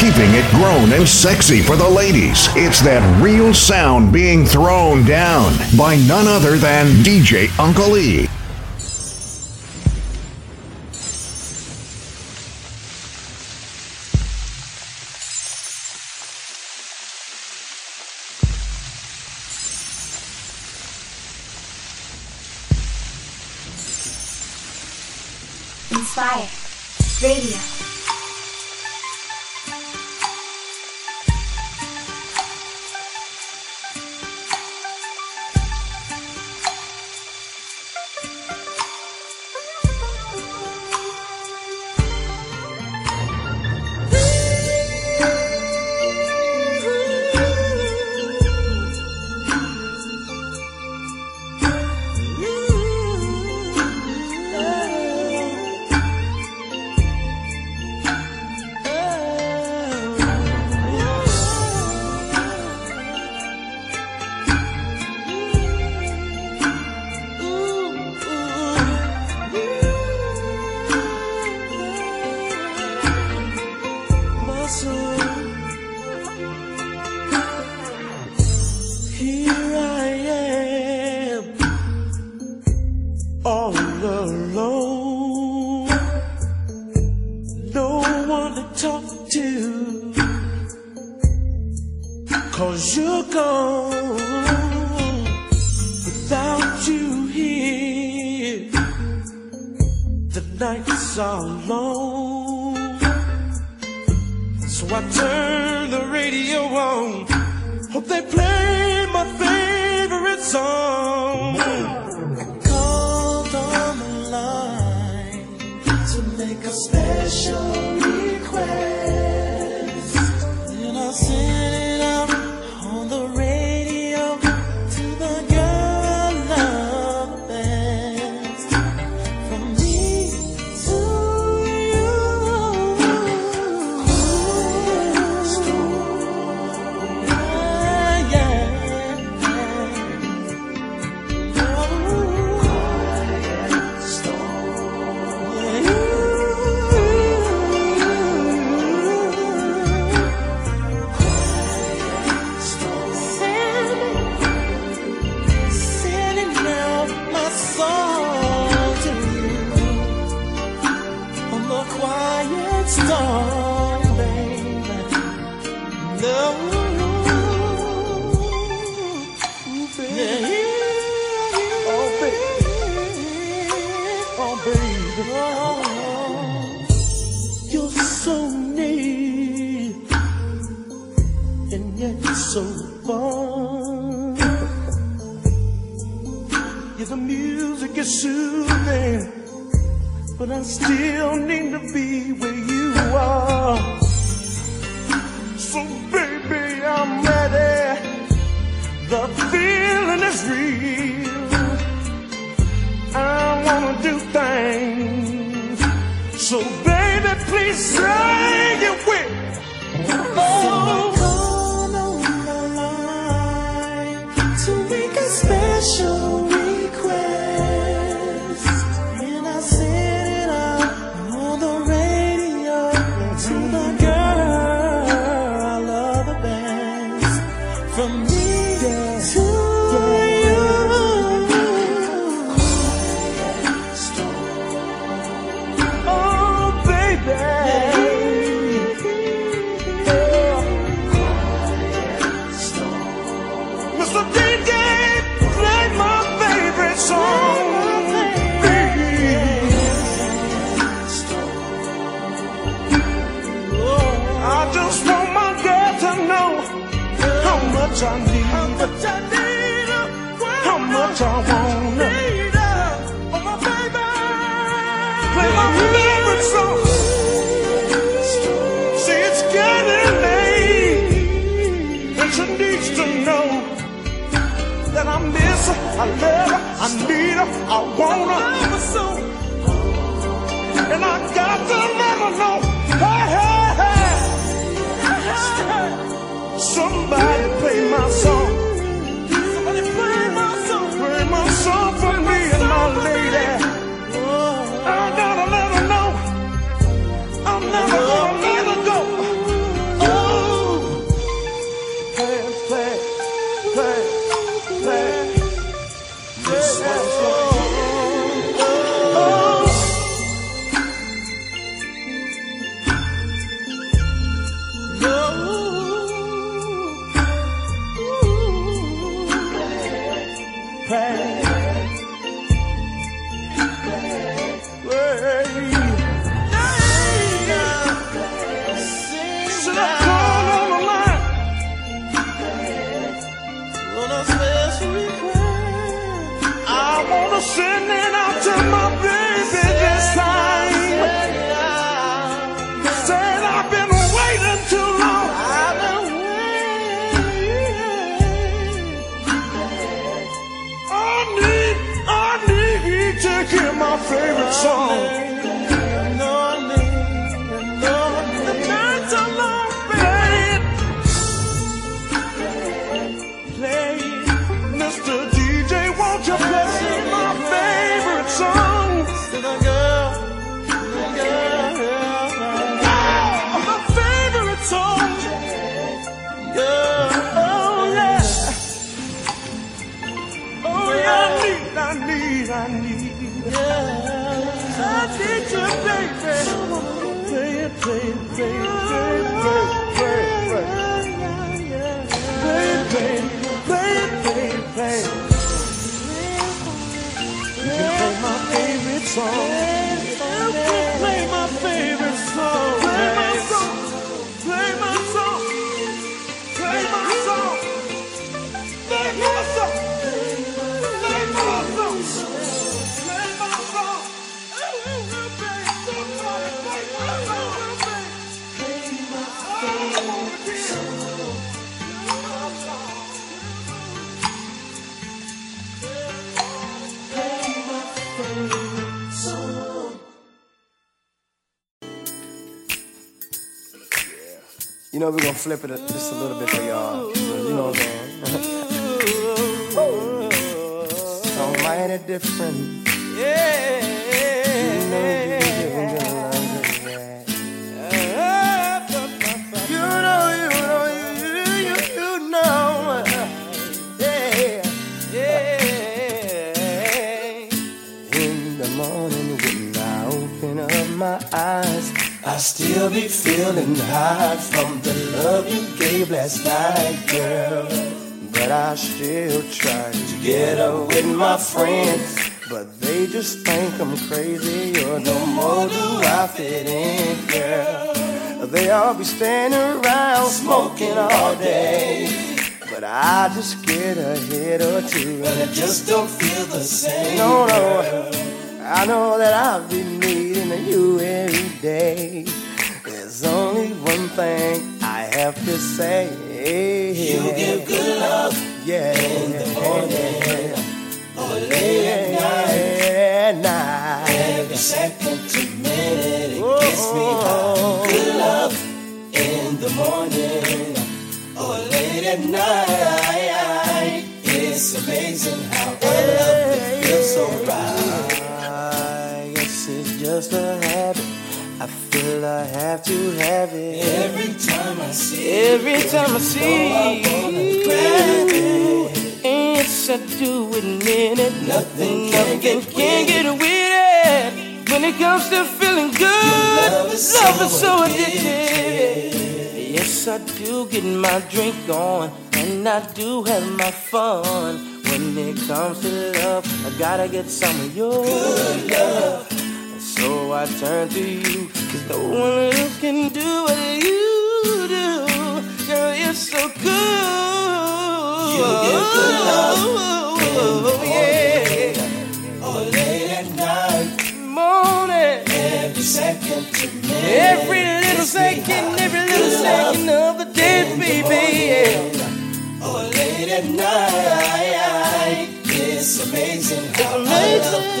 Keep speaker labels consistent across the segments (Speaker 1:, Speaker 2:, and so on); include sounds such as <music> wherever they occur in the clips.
Speaker 1: keeping it grown and sexy for the ladies. It's that real sound being thrown down by none other than DJ Uncle E.
Speaker 2: Inspire Radio.
Speaker 3: You know,
Speaker 4: we're gonna flip it just a little bit for y'all. You know what I'm saying? <laughs> so mighty different. Yeah. You know, still be feeling high from the love you gave last night, girl. But I still try to get up with my friends. But they just think I'm crazy, or no more do I fit in, girl. They all be standing around smoking all day. But I just get a hit or two, and I just don't feel the same. No, no. I know that I'll be needing you day. There's only one thing I have to say.
Speaker 5: You give good love,
Speaker 4: yeah,
Speaker 5: in the morning or late
Speaker 4: at
Speaker 5: night. night. Every second to minute, it oh, gets me high. Good love in the morning or late at night. It's amazing how our love feels so right.
Speaker 4: I guess it's just a habit I feel I have to have it
Speaker 5: every time I see.
Speaker 4: Every time I see. It Yes, I do admit it.
Speaker 5: Nothing, nothing can,
Speaker 4: get away with it. When it comes to feeling good,
Speaker 5: love is so, love is so addicted.
Speaker 4: addicted. Yes, I do get my drink on, and I do have my fun. When it comes to love, I gotta get some of your
Speaker 5: Good love.
Speaker 4: So I turn to you, cause no one else can do what you do. Girl, you're so good.
Speaker 5: You give good love. Oh,
Speaker 4: yeah.
Speaker 5: Or late at night.
Speaker 4: Morning.
Speaker 5: Every second to minute.
Speaker 4: Every little second, every little second of the day, baby. Yeah.
Speaker 5: Or late at night. It's amazing how
Speaker 4: it's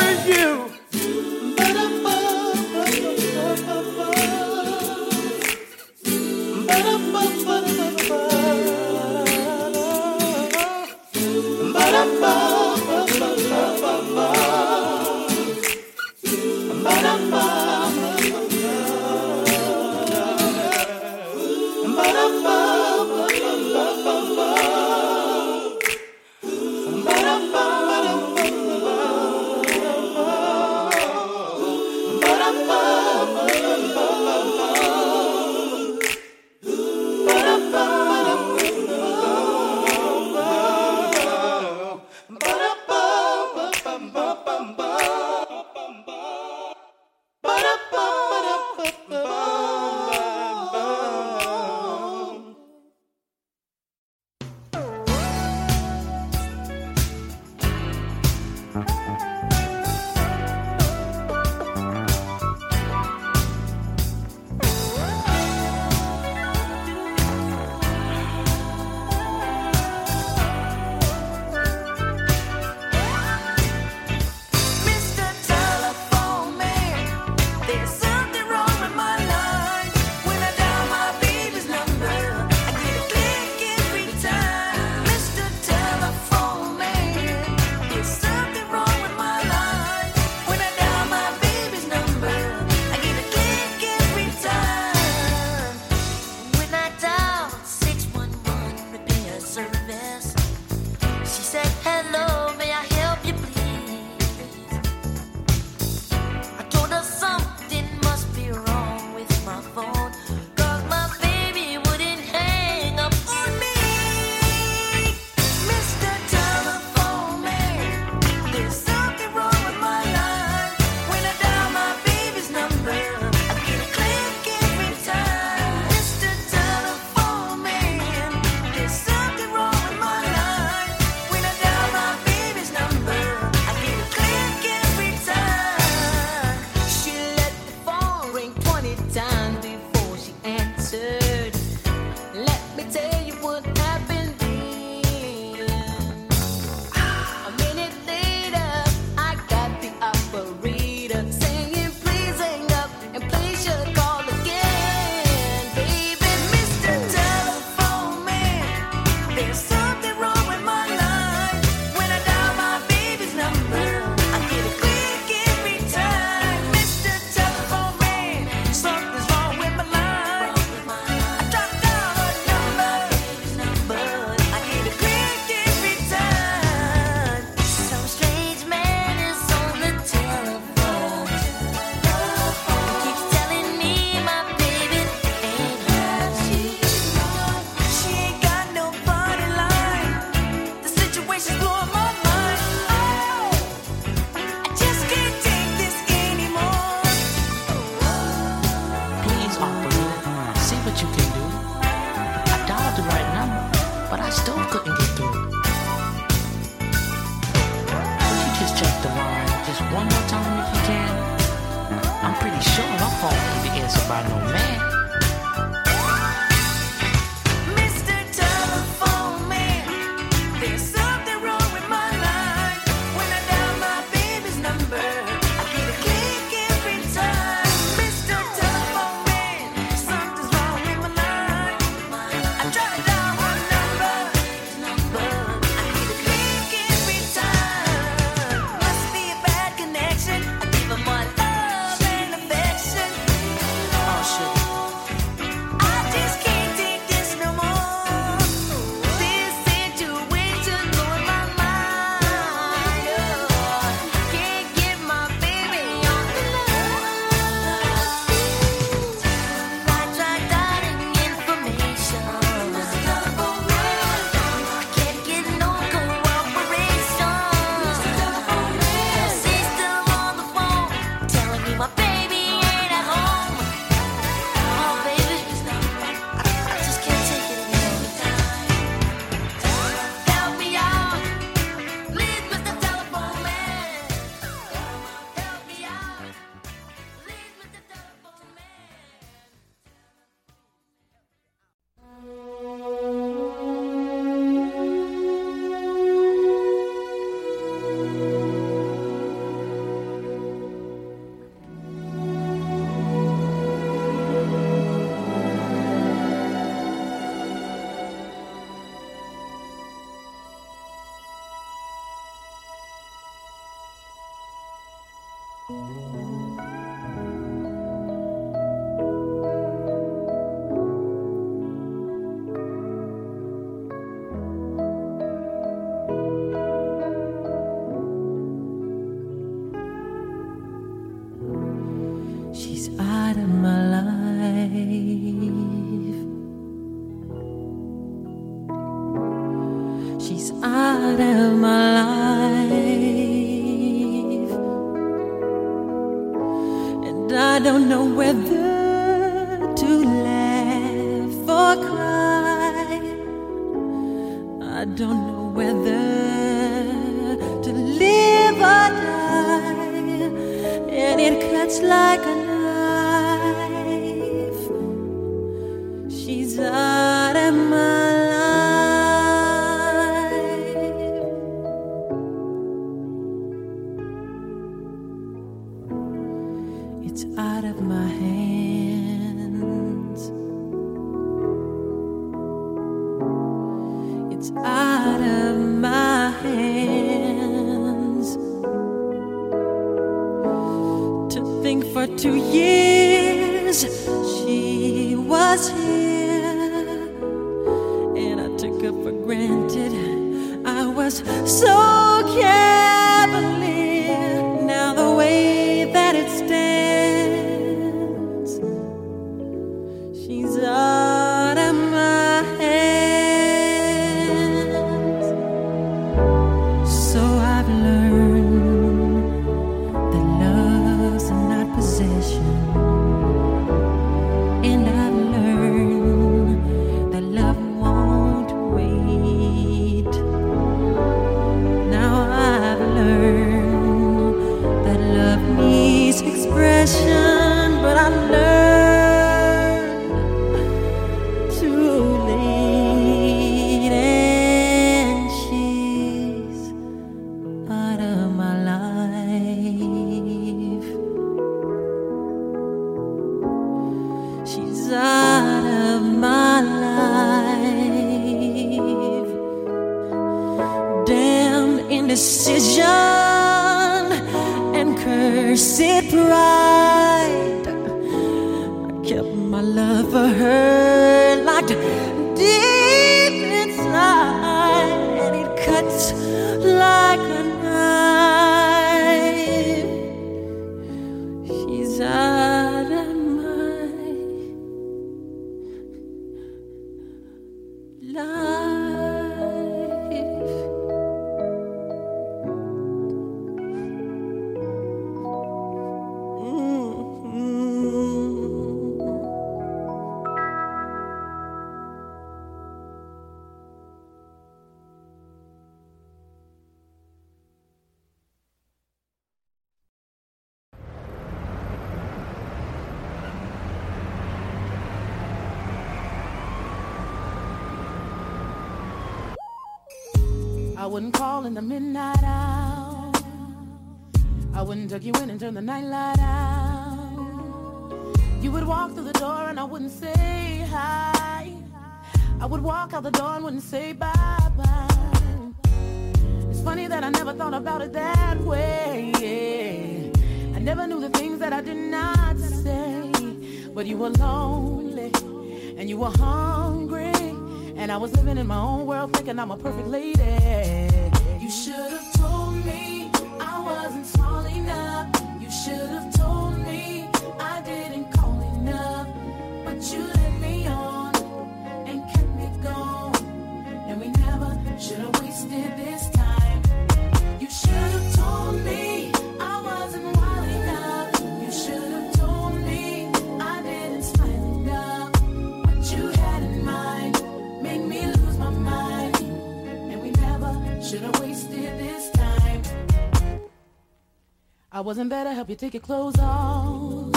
Speaker 4: I
Speaker 6: wasn't there to help you take your clothes off.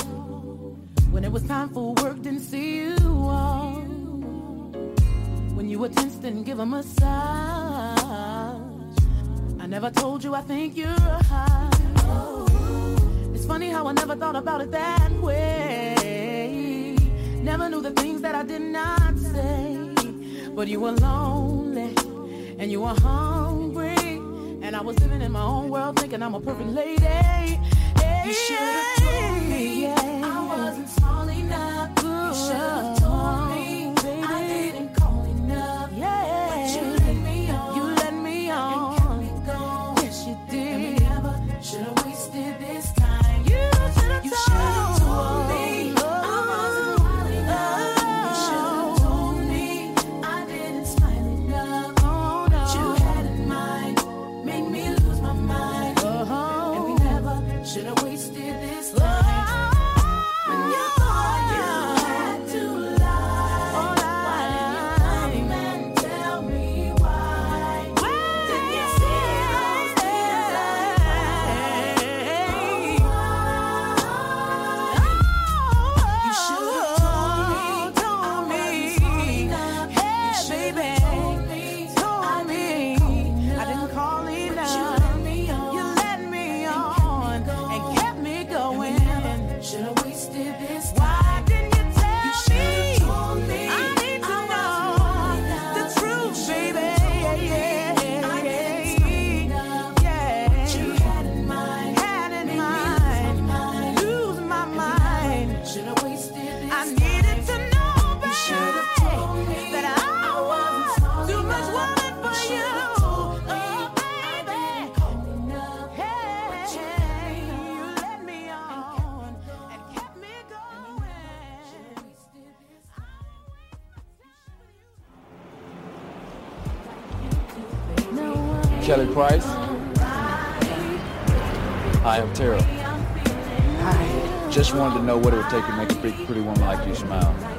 Speaker 6: When it was time for work, didn't see you off. When you were tense, didn't give a massage. I never told you I think you're hot. Oh, it's funny how I never thought about it that way. Never knew the things that I did not say. But you were lonely and you were hungry and I was living in my own world thinking I'm a perfect lady. Hey, you should have told me yeah. I wasn't small enough. You should have
Speaker 7: just wanted to know what it would take to make a pretty, pretty woman like you smile.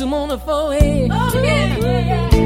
Speaker 8: I'm on the phone Oh, yeah, yeah, yeah.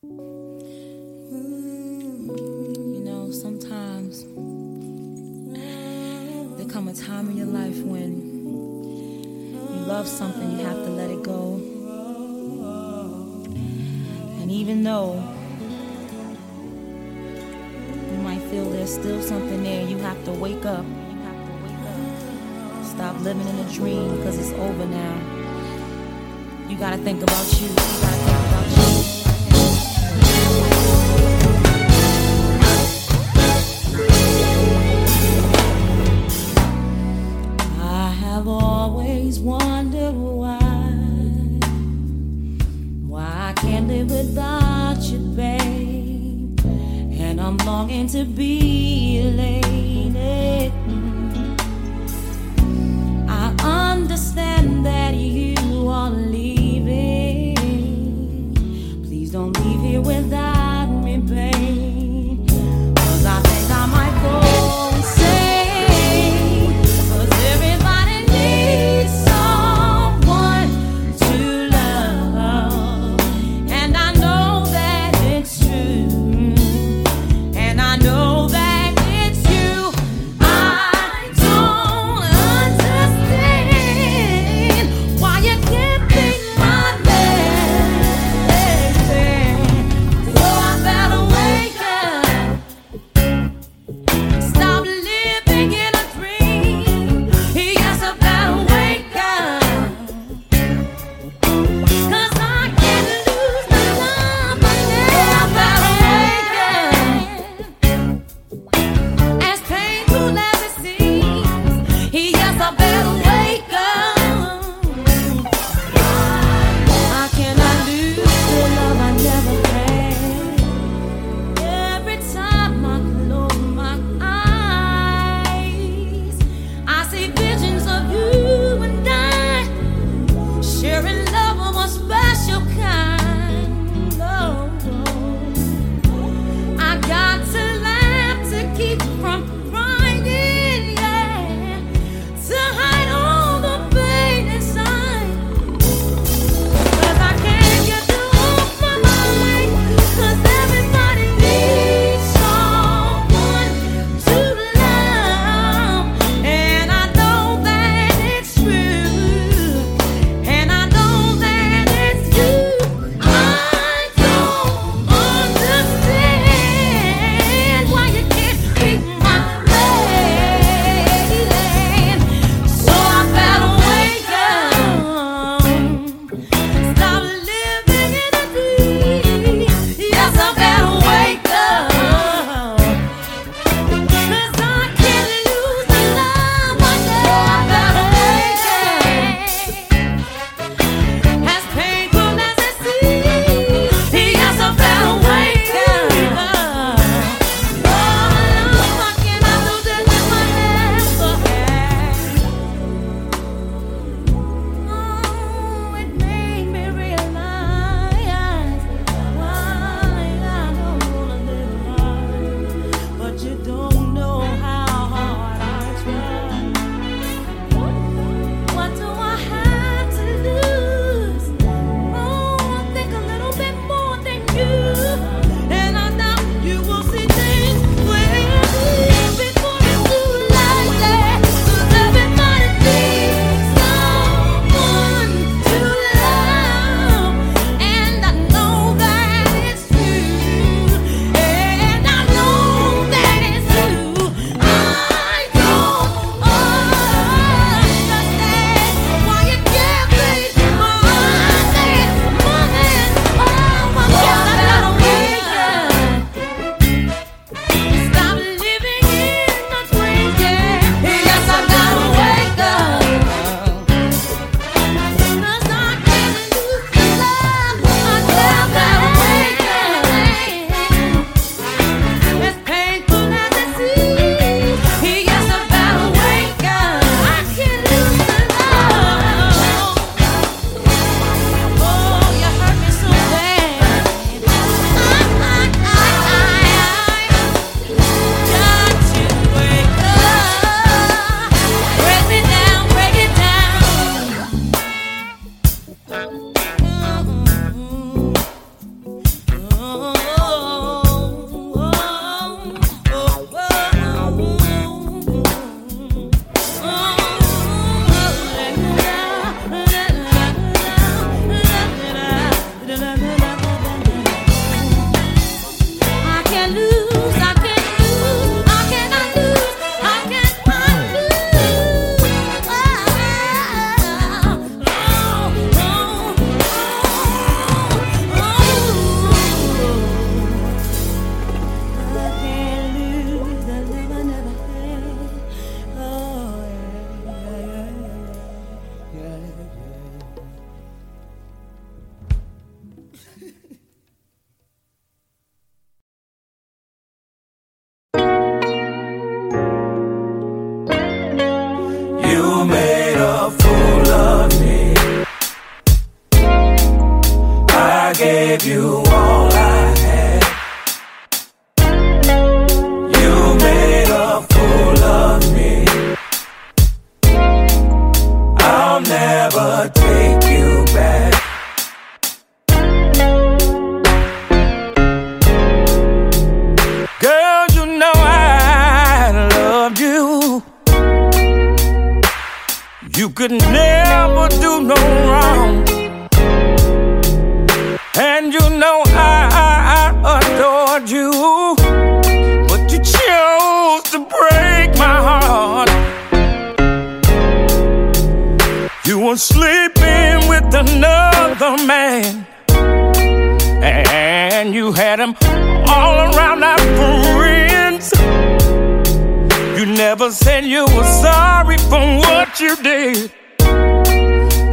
Speaker 8: You know,
Speaker 9: sometimes there come a time in your life when you love something, you have to let it go. And even though you might feel there's still something there, you have to wake up. Stop living in a dream because it's over now. You gotta think about you. you longing to be late.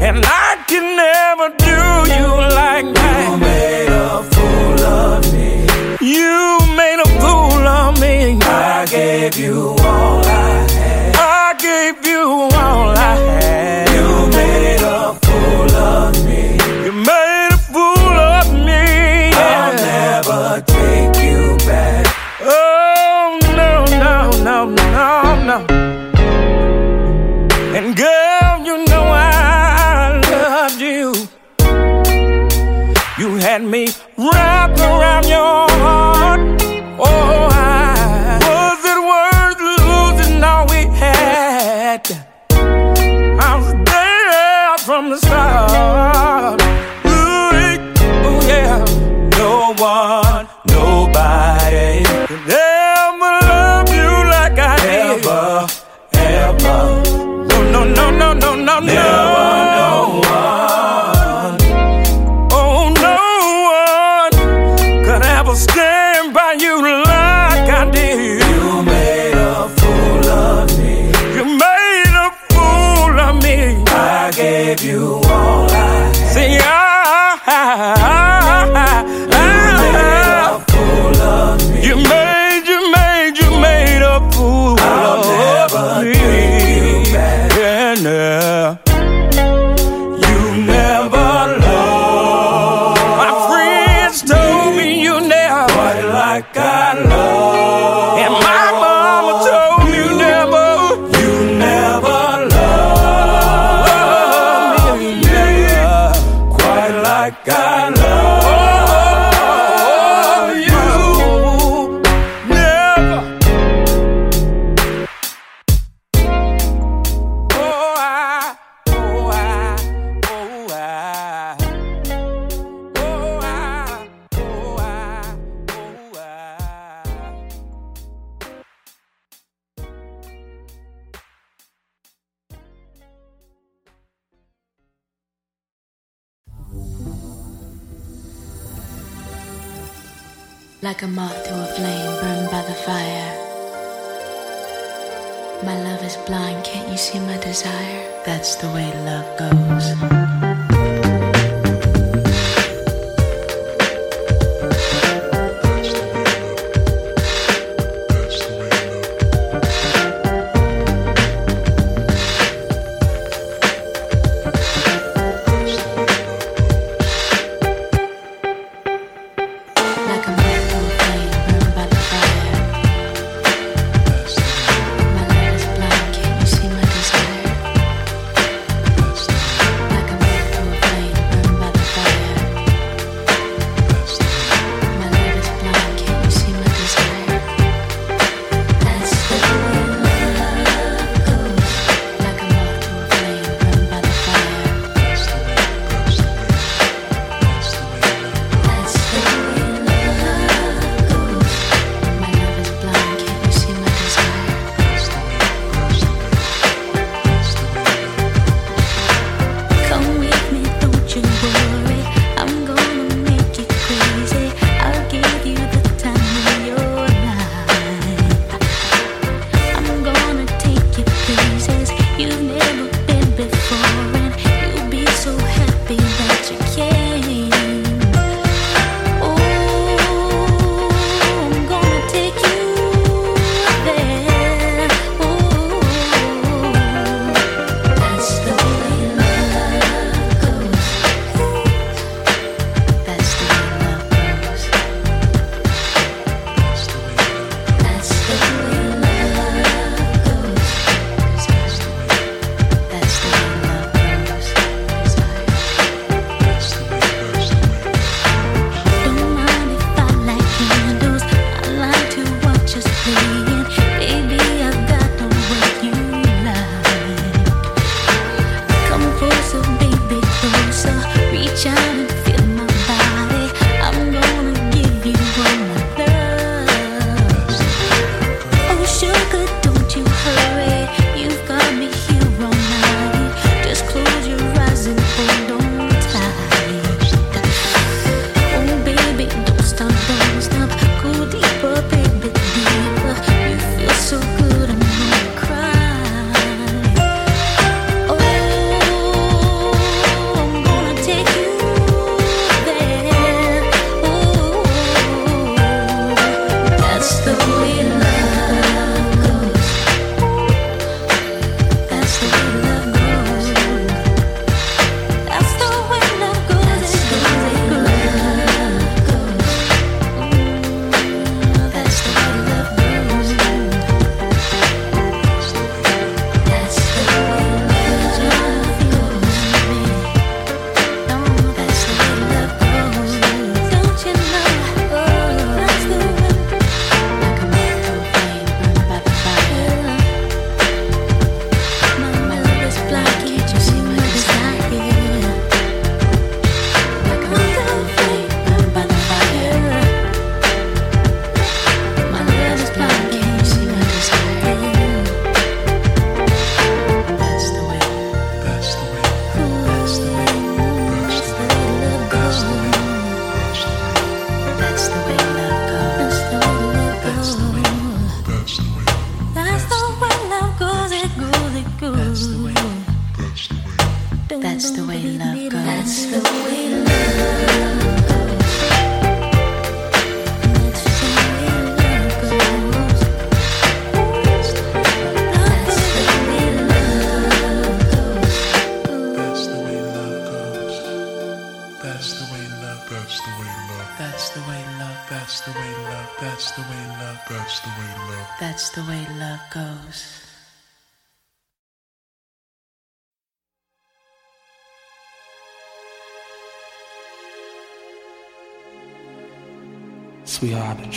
Speaker 9: And I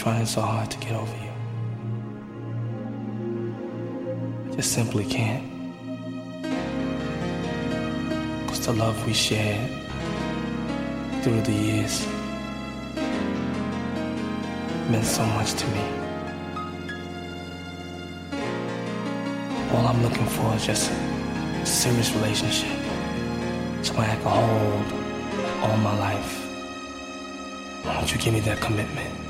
Speaker 10: trying so hard to get over you. I just simply can't. Cause the love we shared through the years meant so much to me. All I'm looking for is just a serious relationship. Somebody I can hold all my life. Why don't you give me that commitment?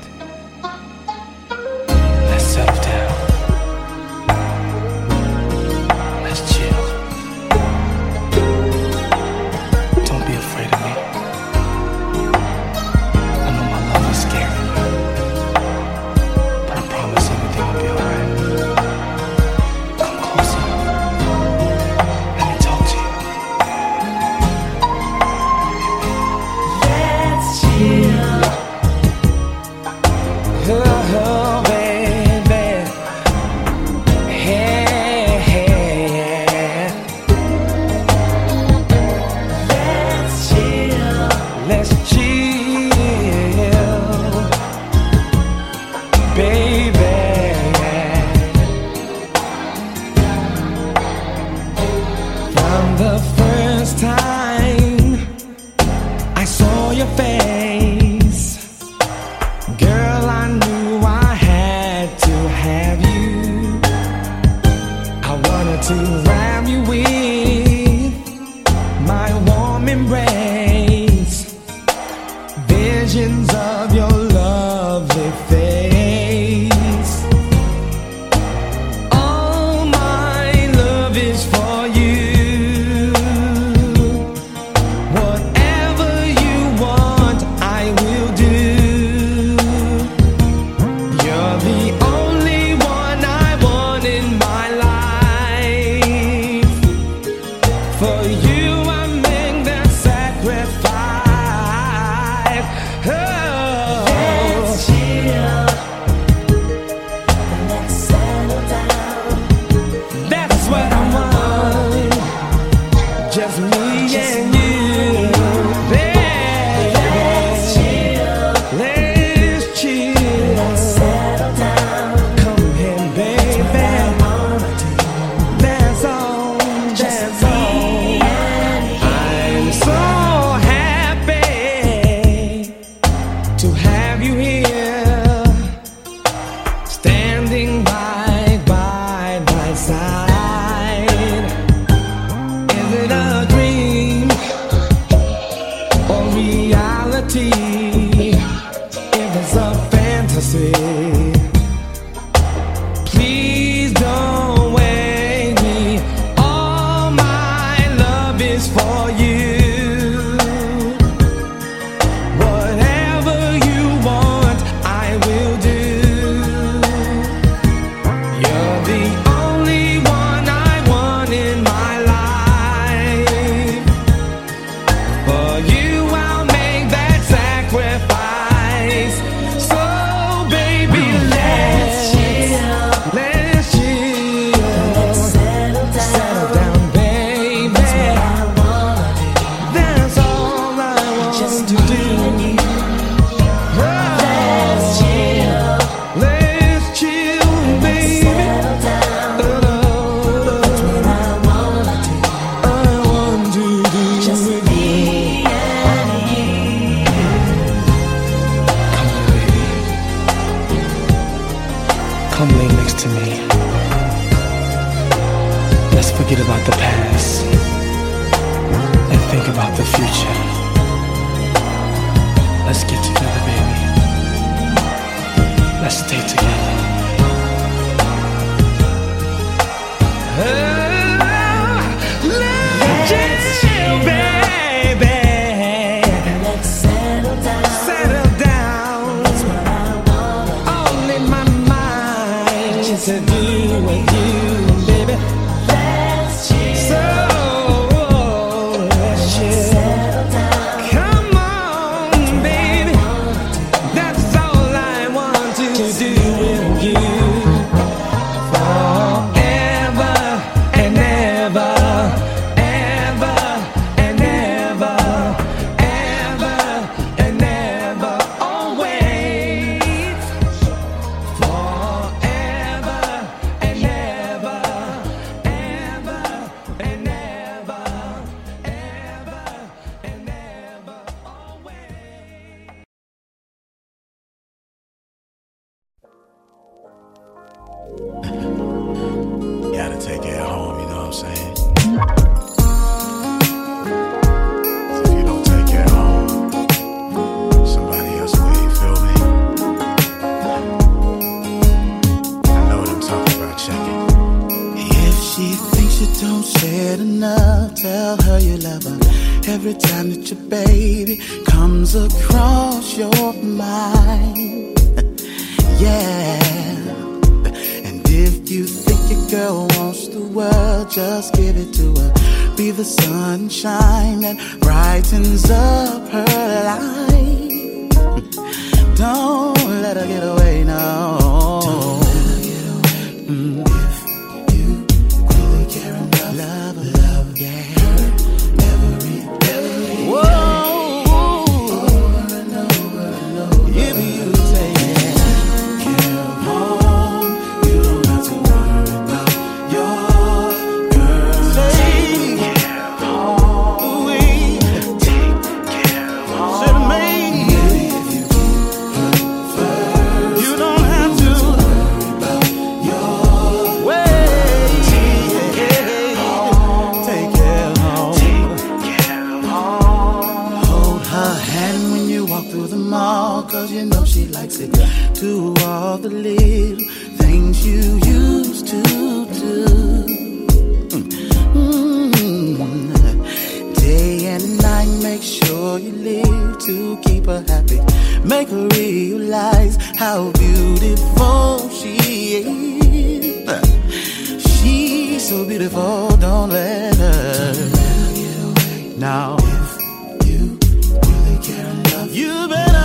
Speaker 11: to
Speaker 12: keep her happy. Make her realize how beautiful she is. She's so beautiful, don't let her get away. Now, if you really care, I love you better.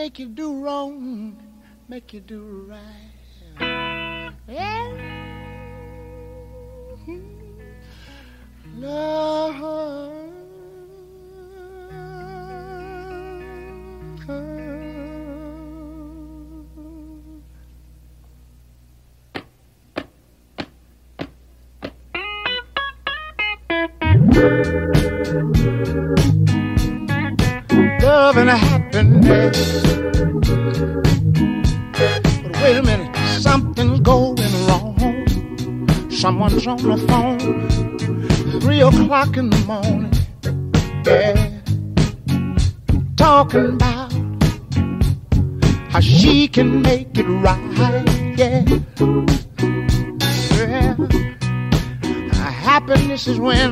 Speaker 13: make you do wrong, make you do right. was on the phone three o'clock in the morning. Yeah, talking about how she can make it right. Yeah, yeah. Happiness is
Speaker 2: when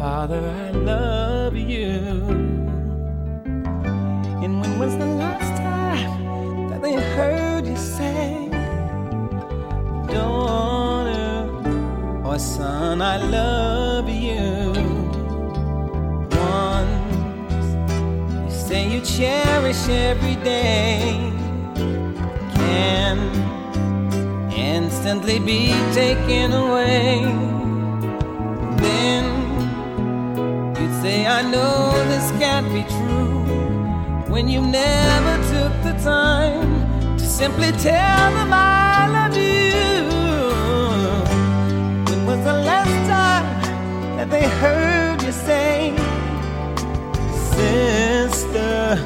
Speaker 2: Father, I love you. And when was the last time that they heard you say, Daughter or son, I love you? Once you say you cherish every day, can instantly be taken away Say, I know this can't be true when you never took the time to simply tell them I love you. When was the last time that they heard you say, Sister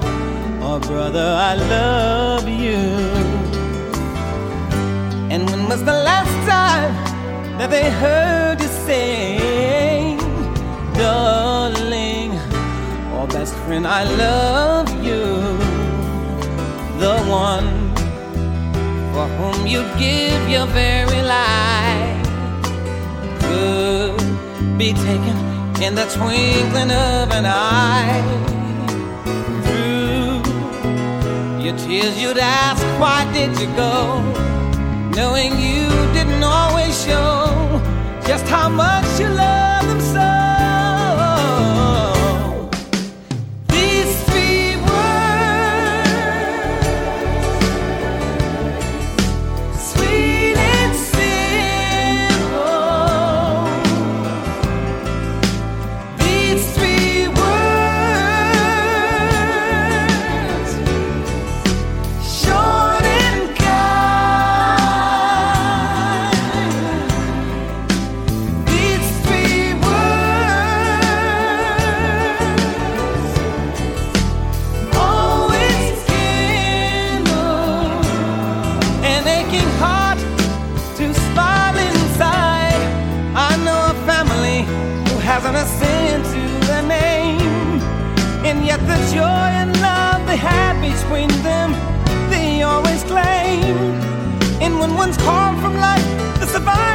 Speaker 2: or brother, I love you? And when was the last time that they heard you say, Duh friend, I love you. The one for whom you'd give your very life could be taken in the twinkling of an eye. Through your tears, you'd ask, Why did you go? Knowing you didn't always show just how much you love them so. someone's call from life, the
Speaker 14: survivor.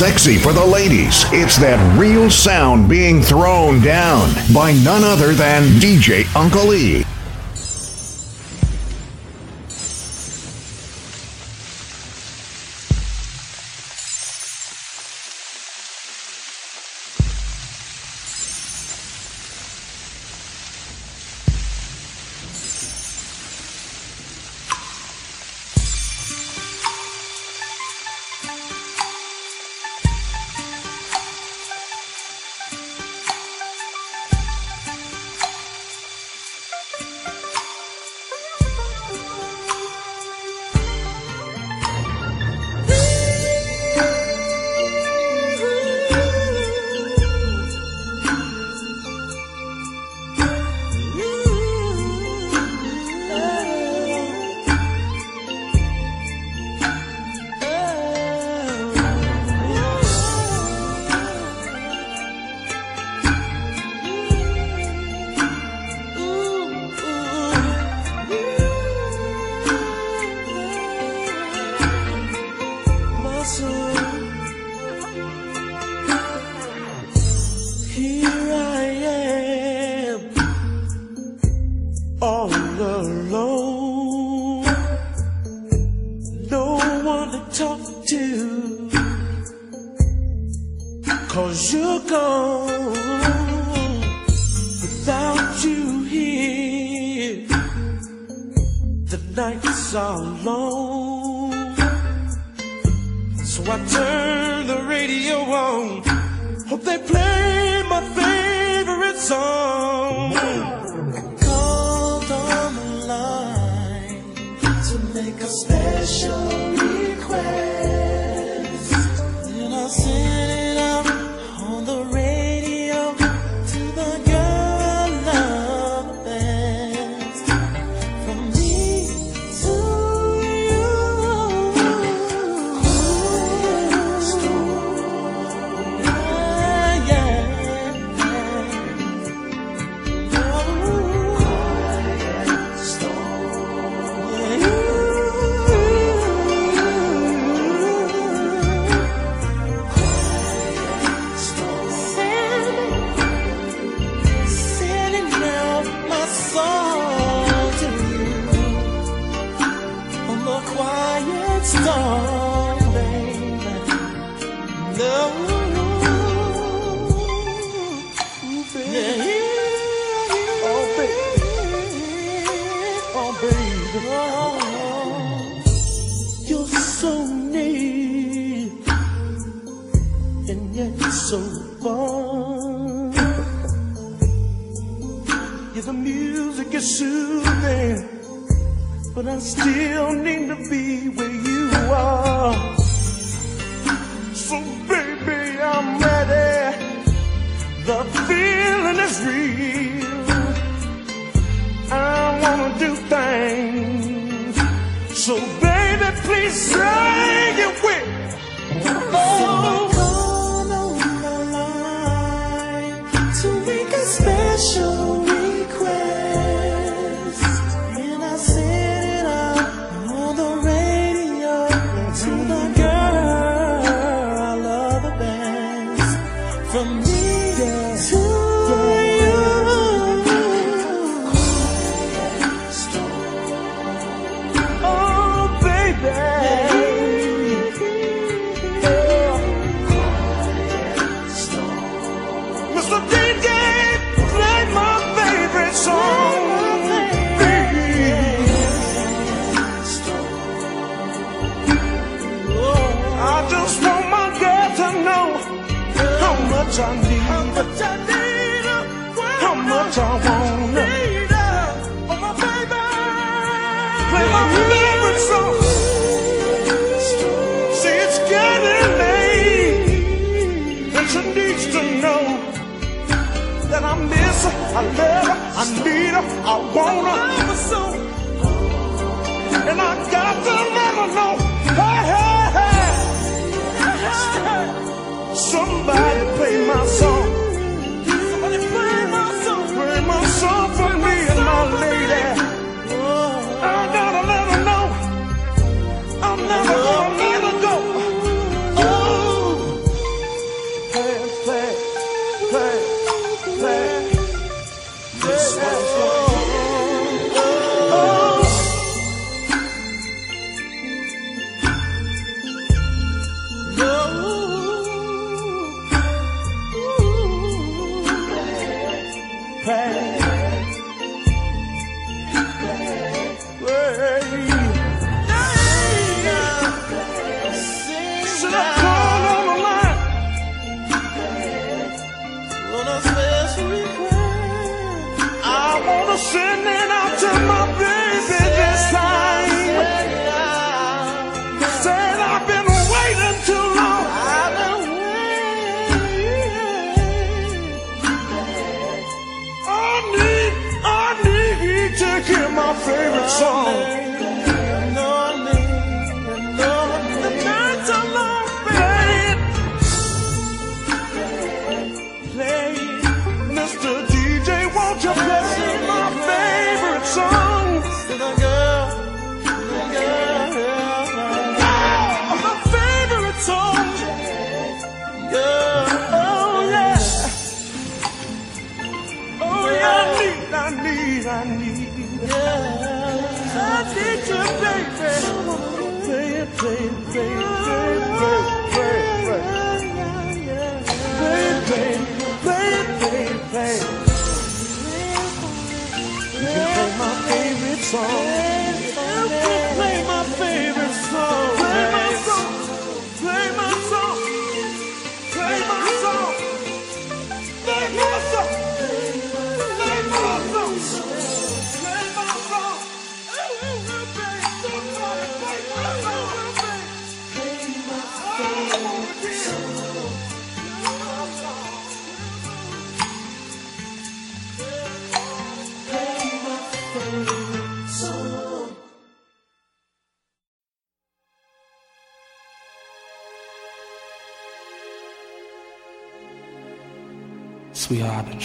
Speaker 14: sexy for the ladies. It's that real sound being thrown down by none other than DJ Uncle E.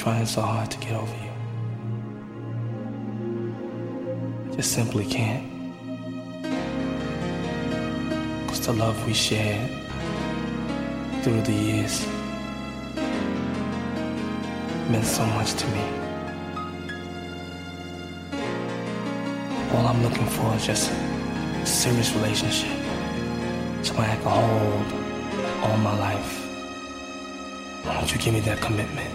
Speaker 10: trying so hard to get over you. I just simply can't. Cause the love we shared through the years meant so much to me. All I'm looking for is just a serious relationship. Someone I can hold all my life. Why don't you give me that commitment?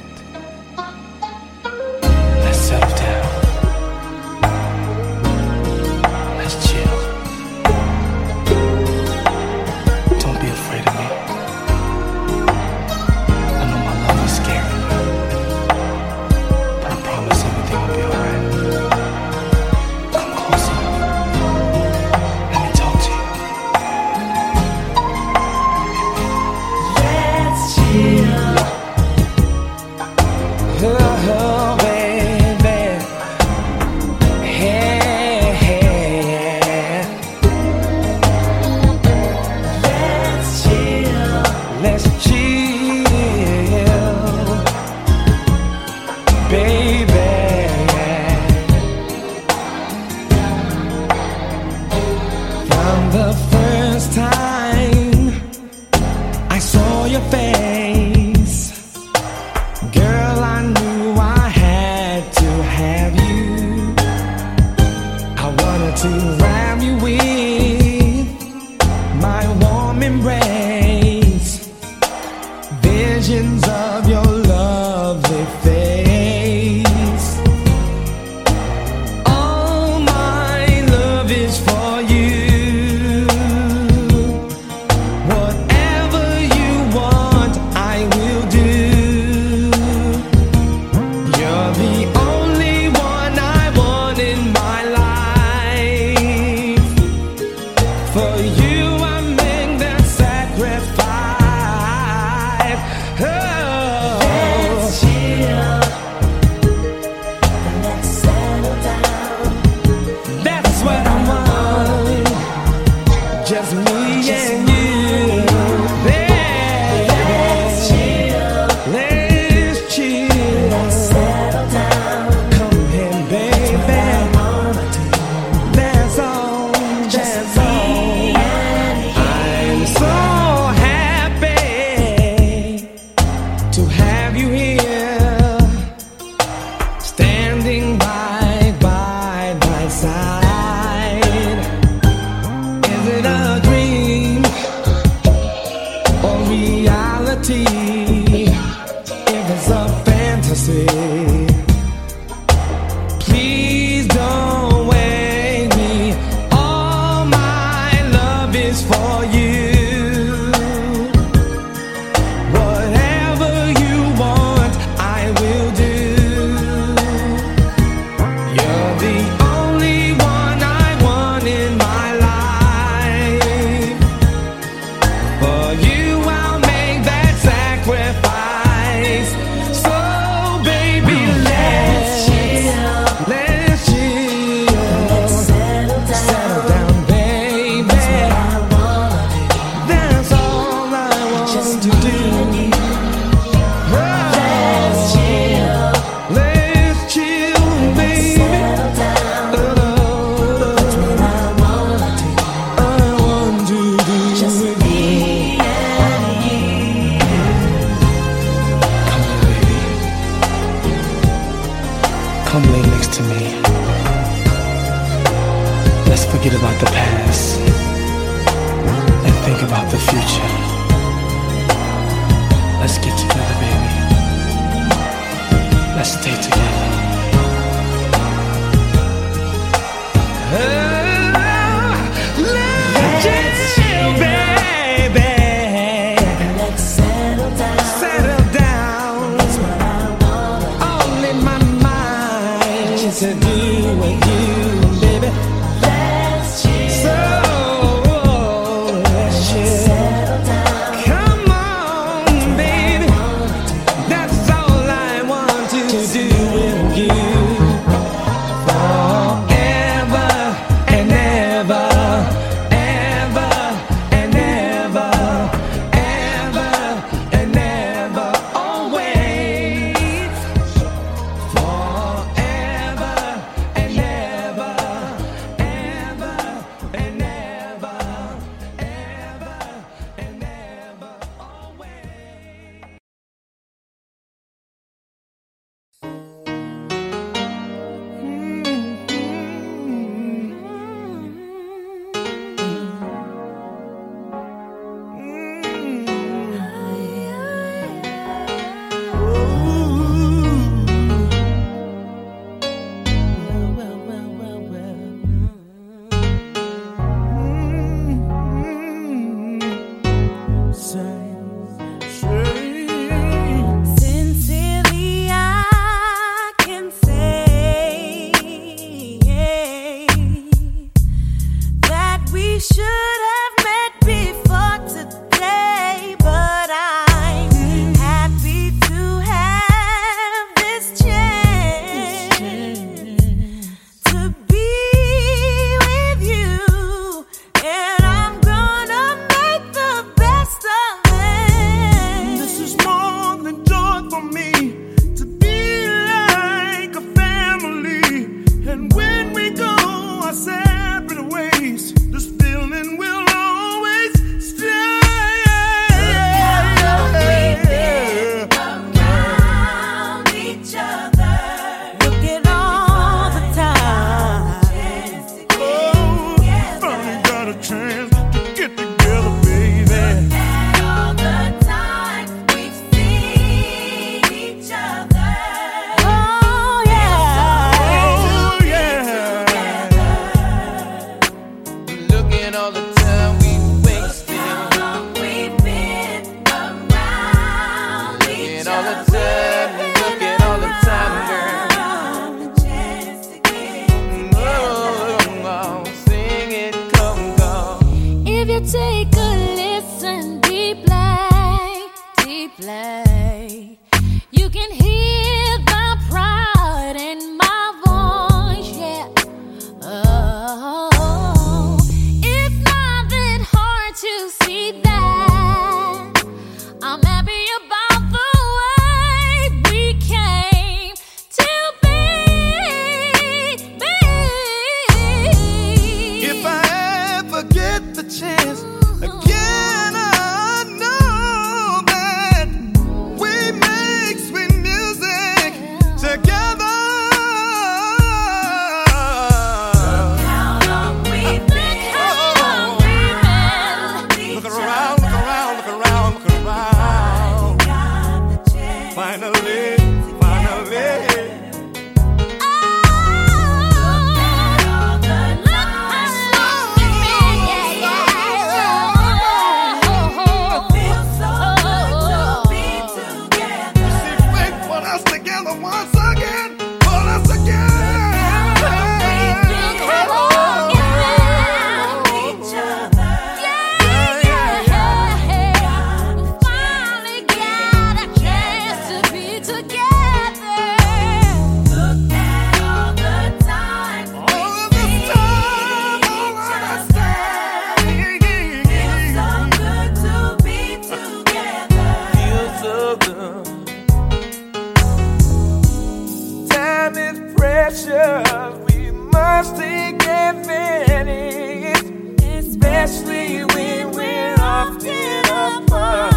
Speaker 10: precious. We must take advantage, especially when
Speaker 5: we're often apart.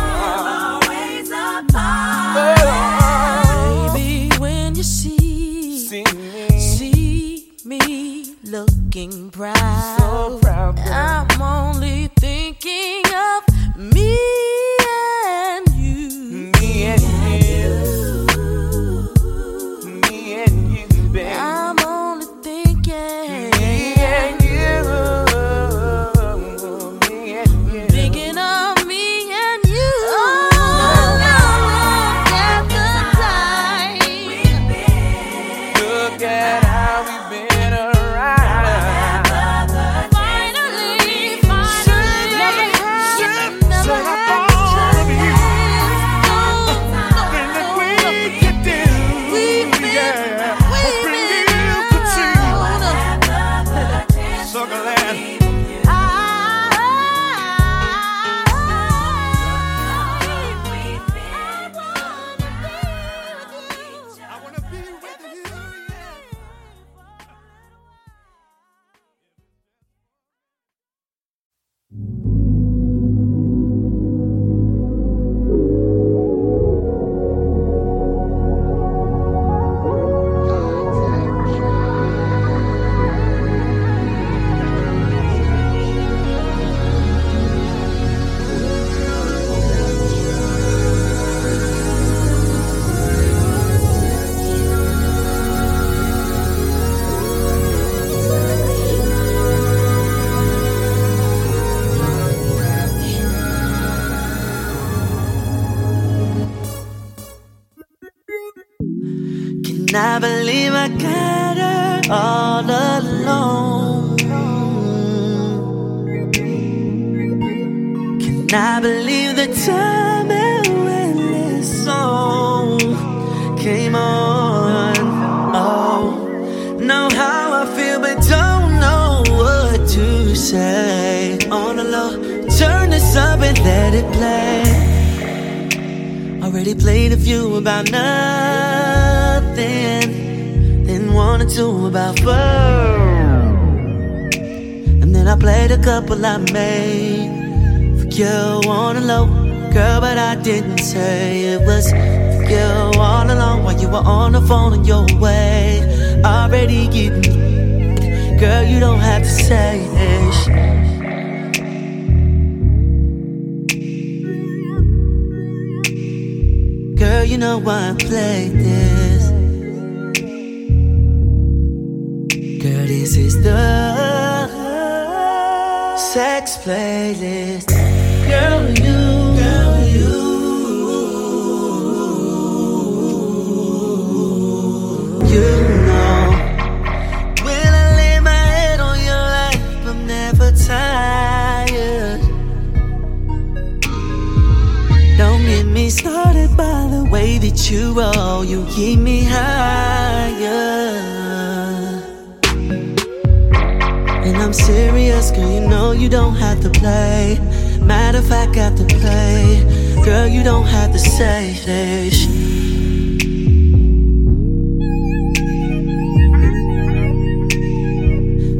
Speaker 5: Baby, when you see, see me, looking proud, so proud. I'm only thinking of me.
Speaker 15: Made for you on the low, girl, but I didn't say it was for you all along while you were on the phone on your way. Already getting, girl, you don't have to say it. Girl, you know why I play this. Girl, this is the sex playlist. Girl, you, girl, you. You know, when I lay my head on your lap, I'm never tired. Don't get me started by the way that you roll. You keep me higher. You don't have to play. Matter of fact, got to play. Girl, you don't have to say this.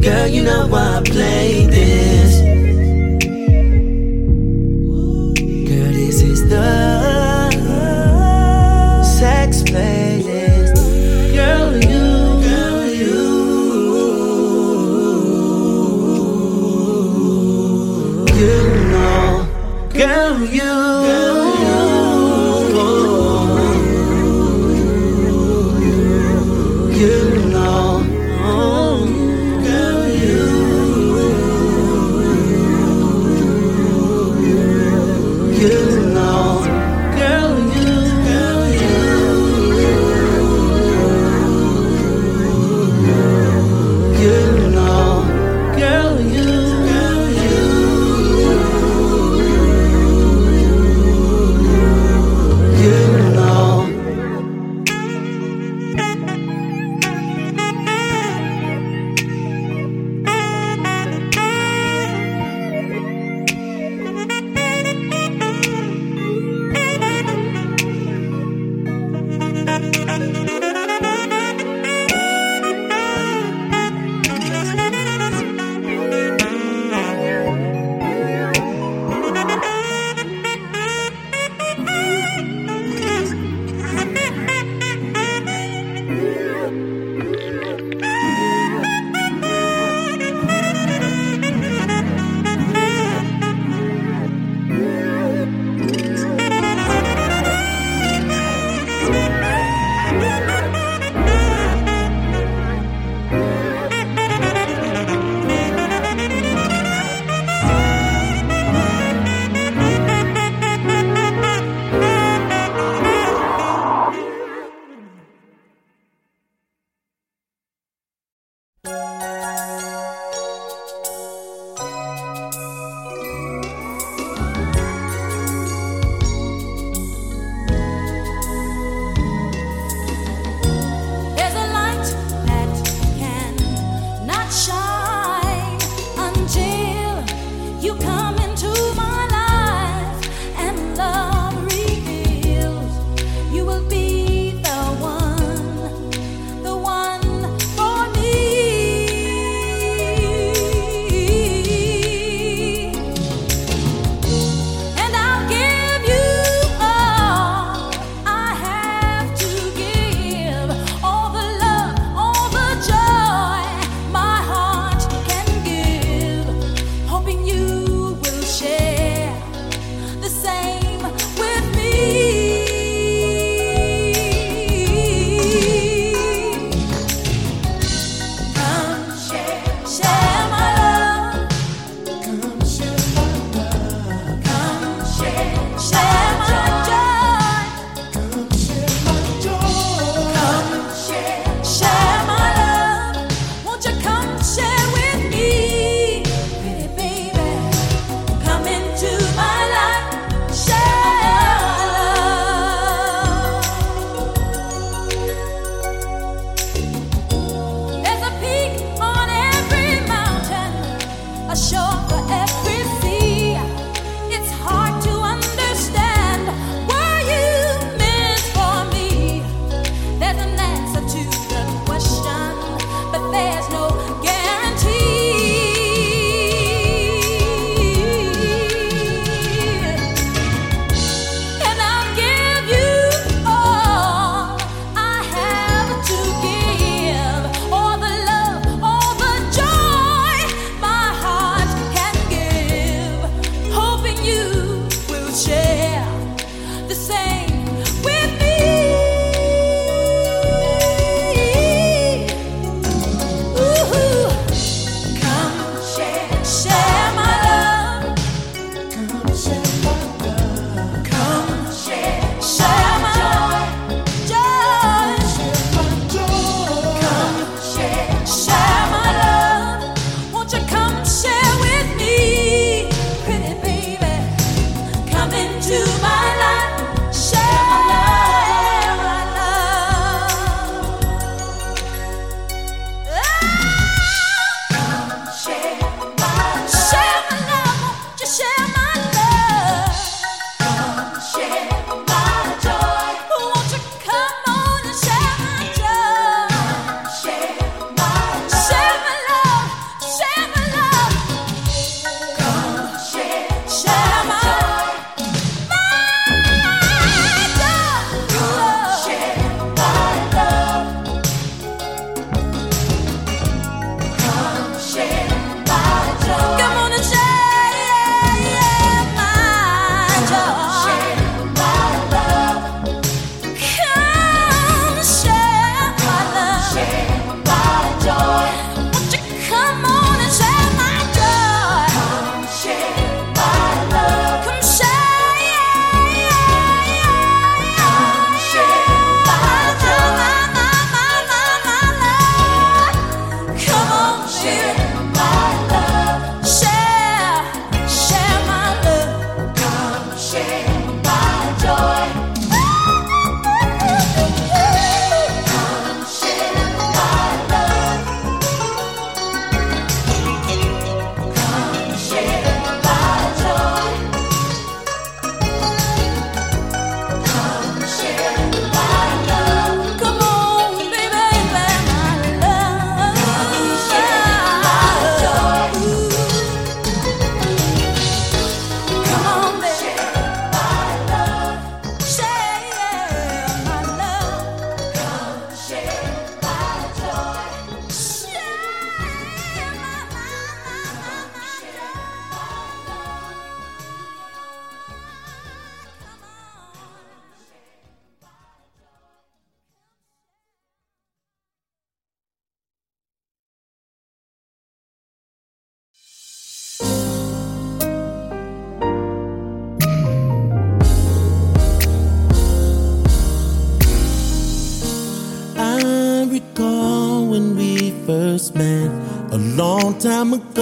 Speaker 15: Girl, you know why I play this. You
Speaker 12: time ago.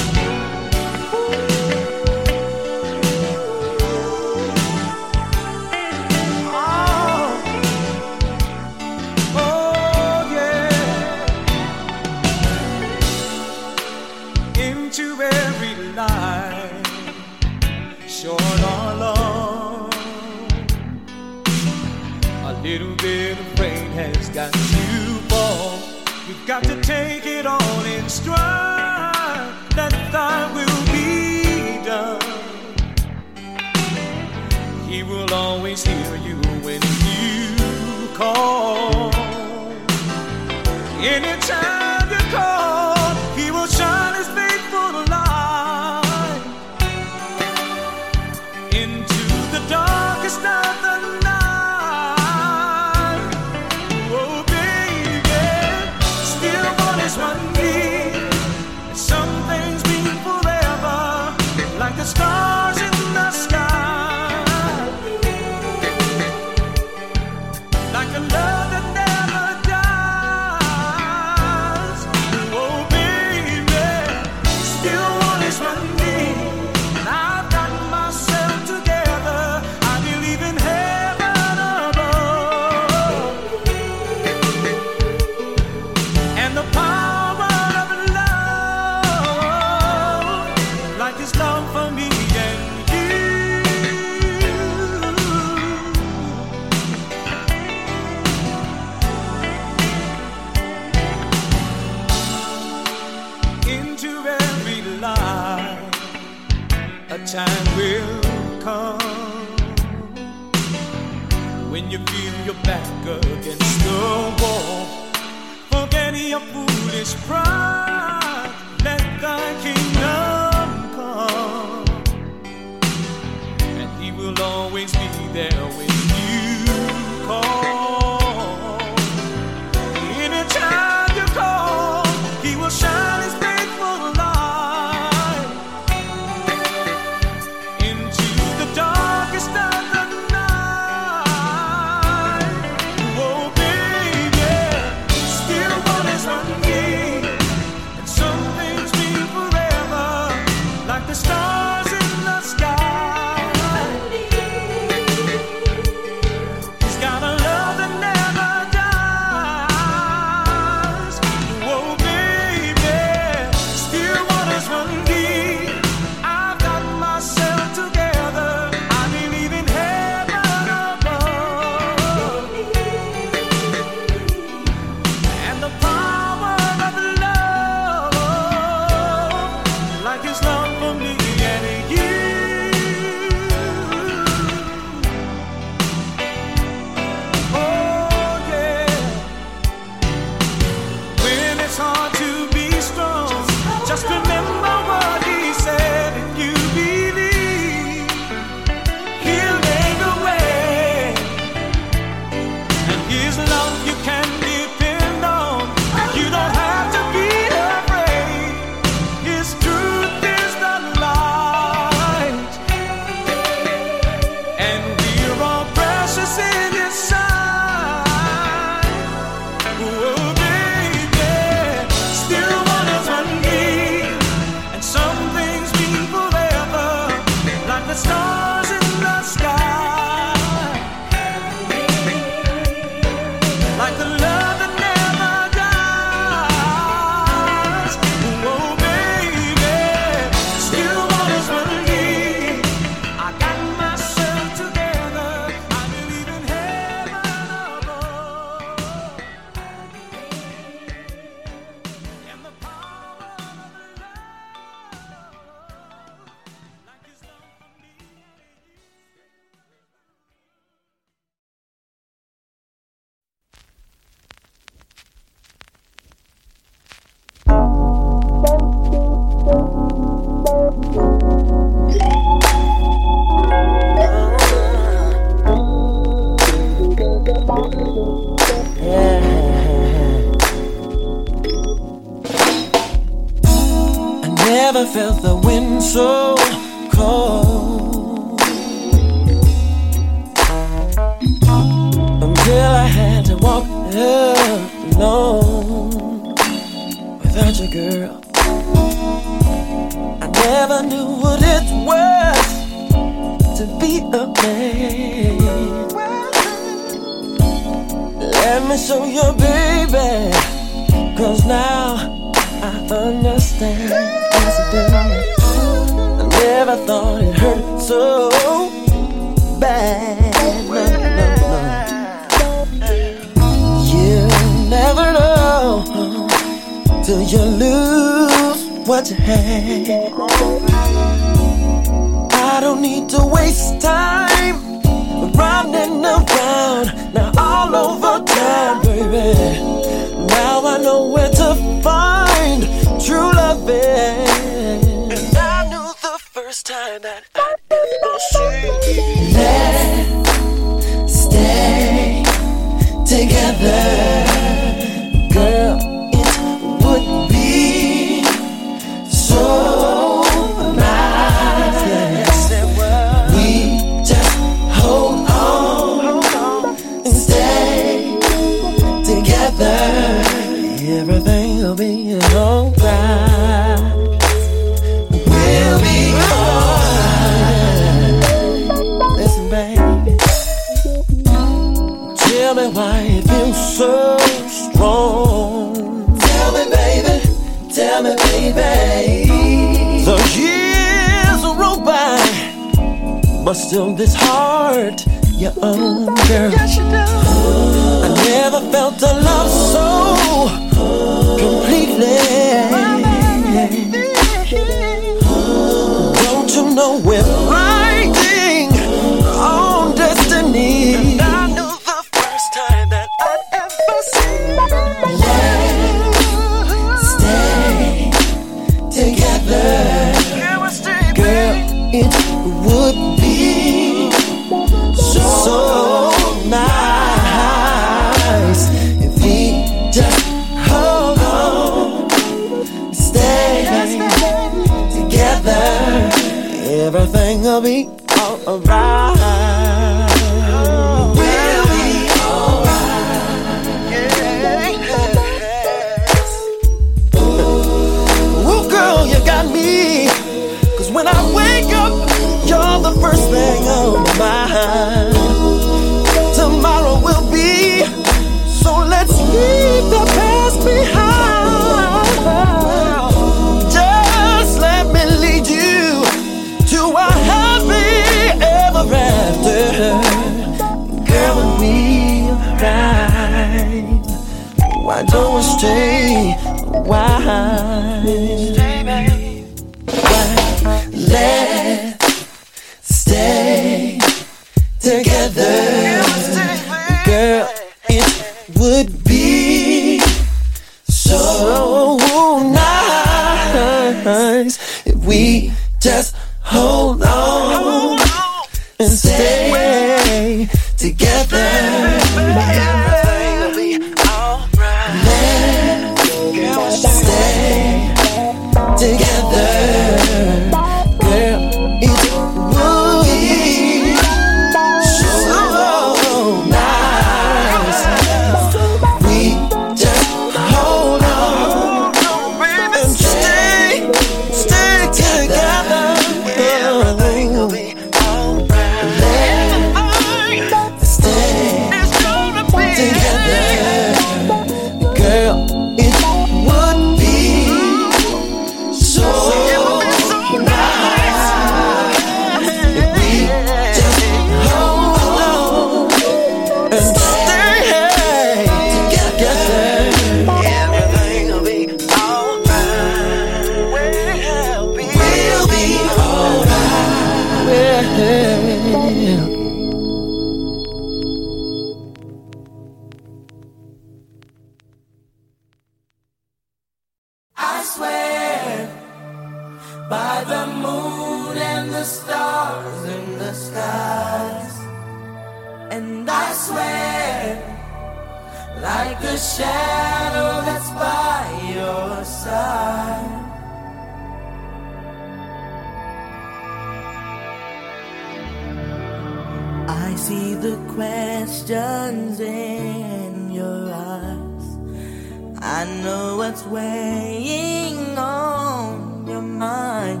Speaker 15: playing on your mind.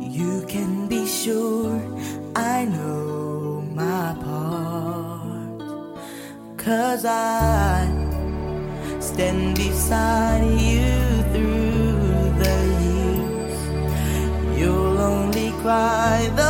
Speaker 15: You
Speaker 16: can be sure I know my part. Cause I stand beside you through the years. You'll only cry the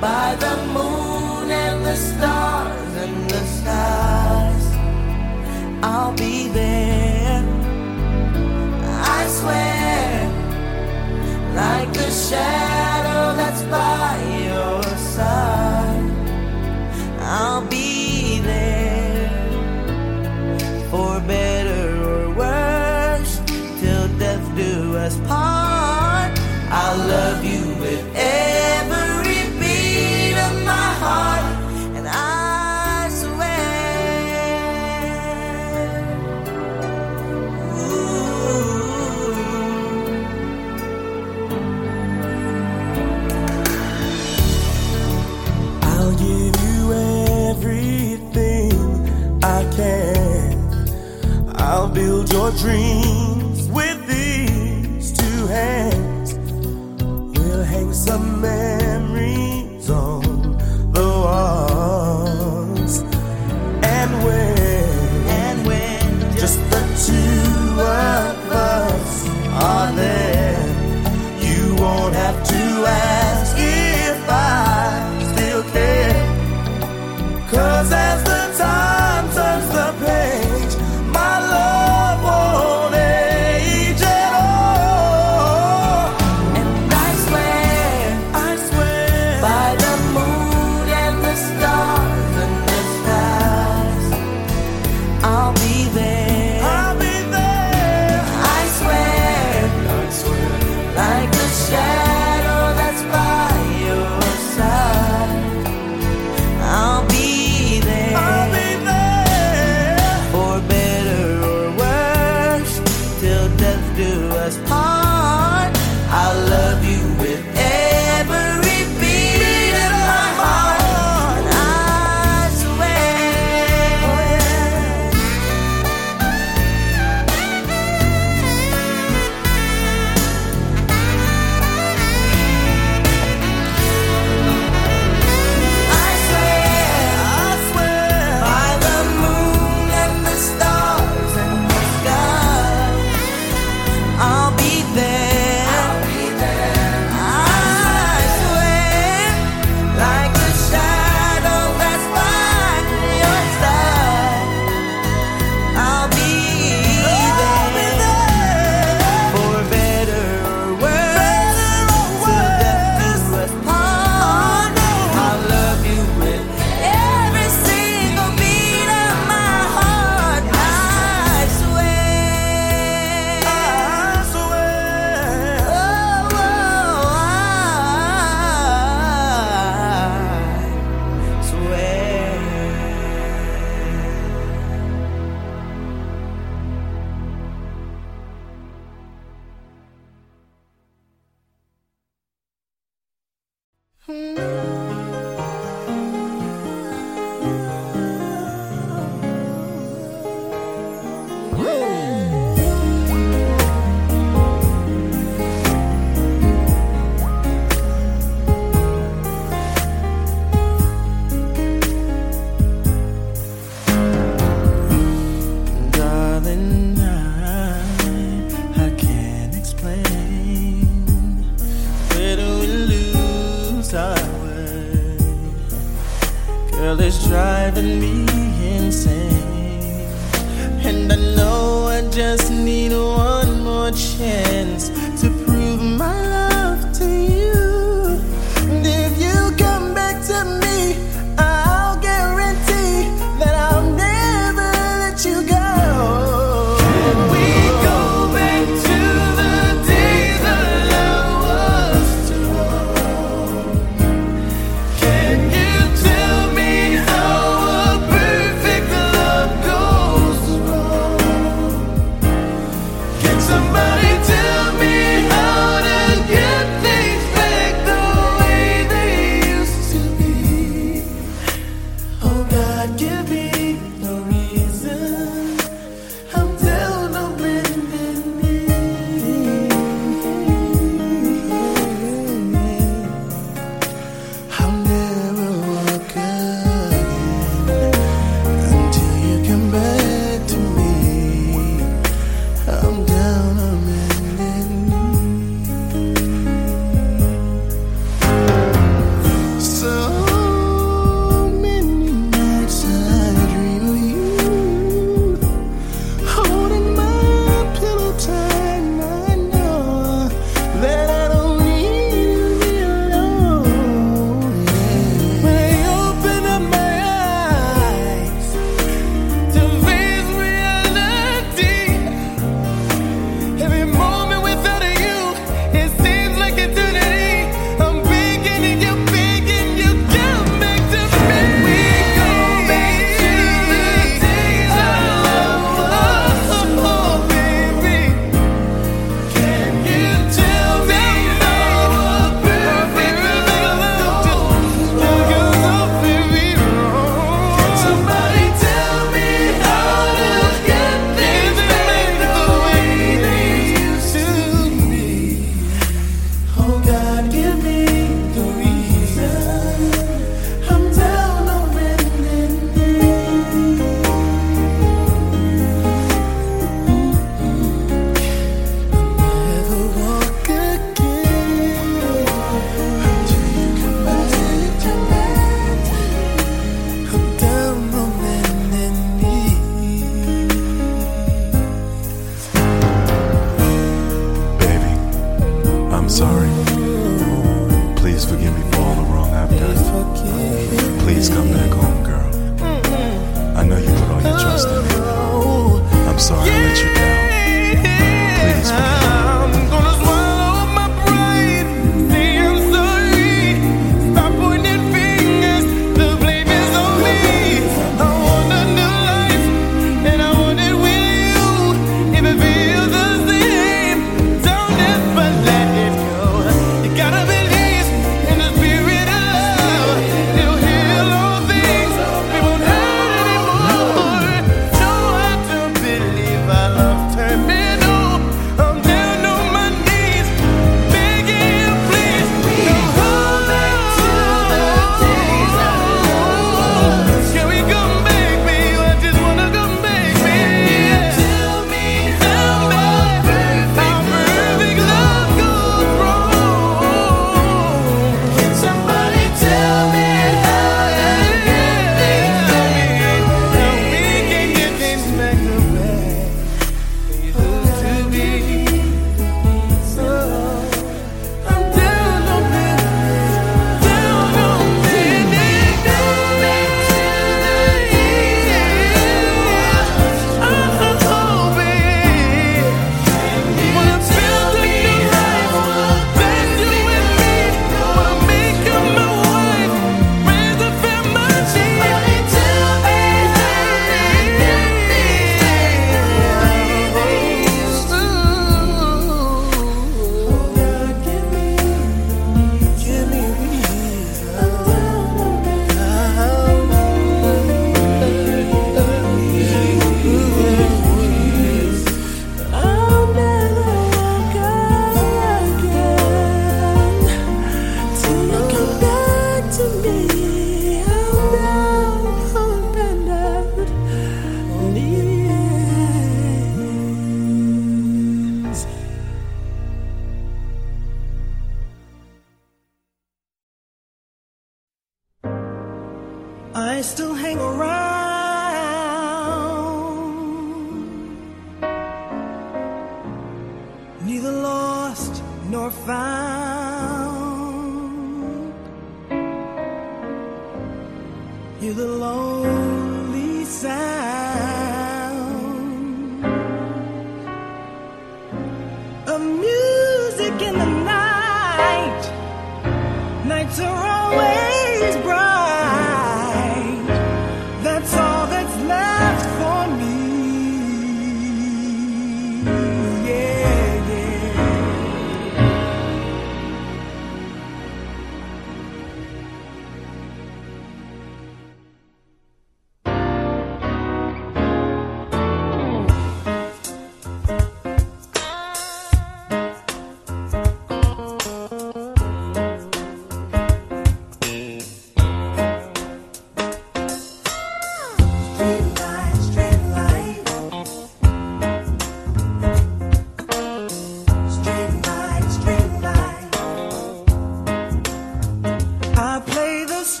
Speaker 16: by
Speaker 17: the
Speaker 16: moon and the stars and the stars. I'll be there. I swear, like a shadow.
Speaker 18: dream.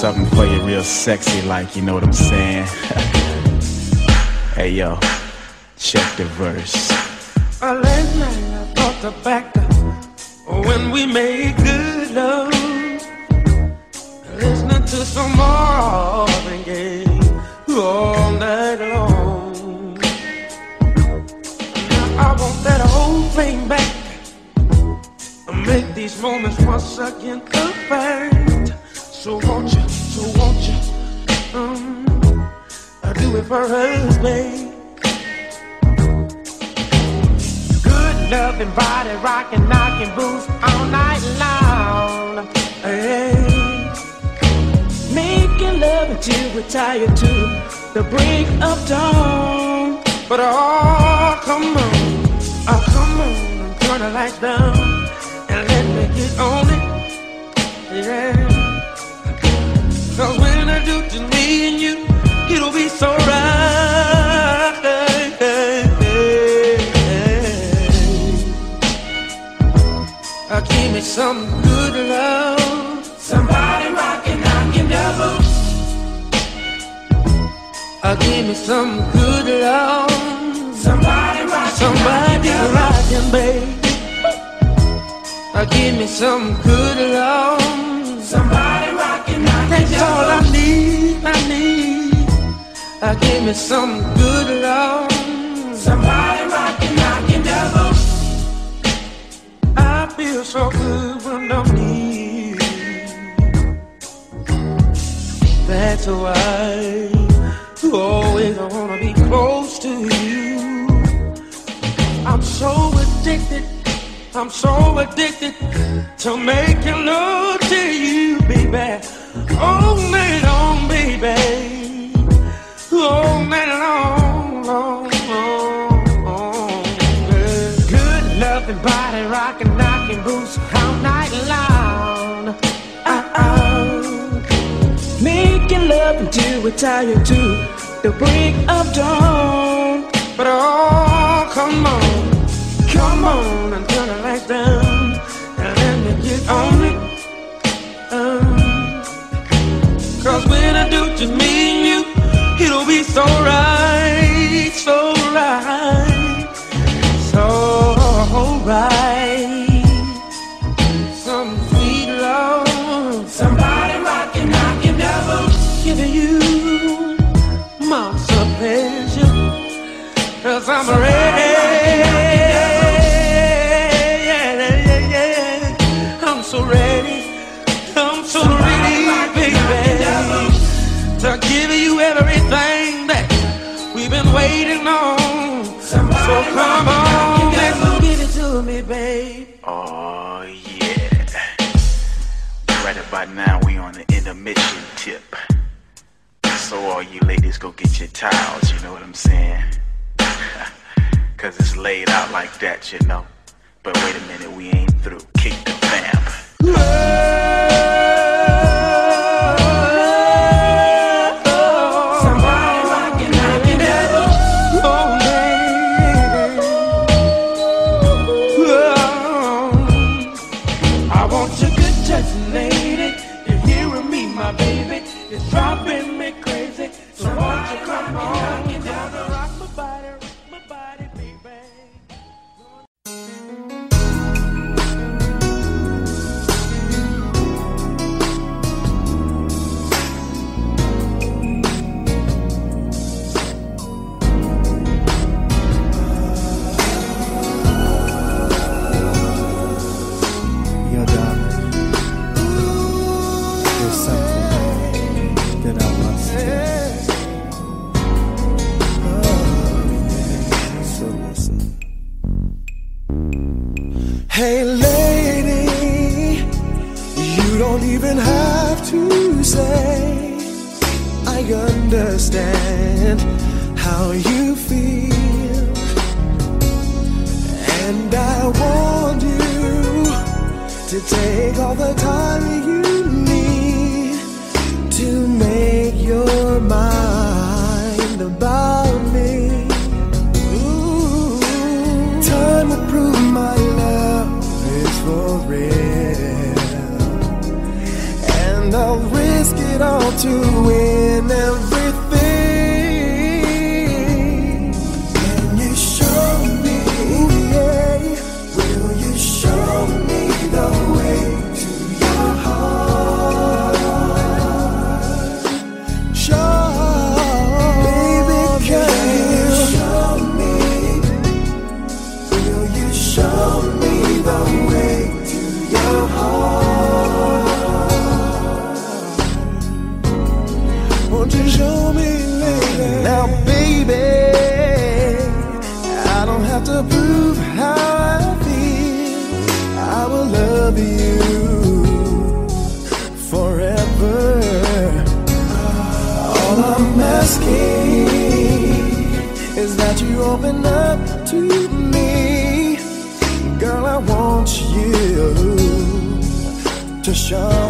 Speaker 7: Something for you real sexy like, you know what I'm saying? <laughs> hey yo, check the verse.
Speaker 19: Tired to the break of dawn. But oh, come on, oh, come on, the lights down and let me get on it. Yeah. Cause when I do to me and you, it'll be so right. Uh, give me some good love. Somebody rockin', knockin' double. Uh, give me some good love. Somebody rockin', somebody rockin', baby. Uh, give me some good love. Somebody rockin', knockin' That's all I need, I need. Uh, give me some good love. Somebody rockin', knockin' double. I feel so good when I'm near. That's why always wanna be close to you. I'm so addicted. I'm so addicted to making love to you, baby. All night long, baby. All night long, long, long, long. yeah. Good loving body, rocking, knocking boots all night long. Uh-oh. Making love until we're tired to the break of dawn. But oh, come on. Come on and turn the lights down and let me get on it. Um, Cause when I do just me and you, it'll be so right, I'm ready. I'm so ready. I'm so ready, baby. To give you everything that we've been waiting on. So come on give it to me, babe.
Speaker 7: Oh yeah. Right about now we on the intermission tip. So all you ladies go get your towels, you know what I'm saying? Cause it's laid out like that, you know. But wait a minute, we ain't through. Kick the vamp.
Speaker 16: understand how you feel. And I want you to take all the time you need to make your mind about me. Ooh, time to prove my love is for real. And I'll risk it all to win. paixão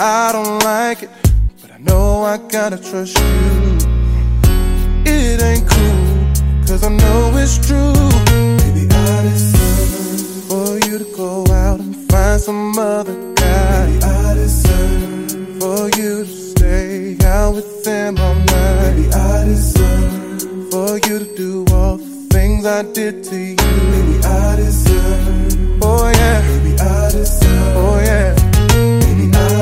Speaker 16: I
Speaker 20: don't like
Speaker 12: it,
Speaker 21: but I know I gotta trust you. It ain't cool, cause I know it's true. Maybe I deserve for you to go out and find some other guy. Maybe I deserve for you to stay out with them all night. Maybe I deserve for you to do all the things I did to you. Maybe I deserve, oh yeah. Maybe I deserve, oh yeah.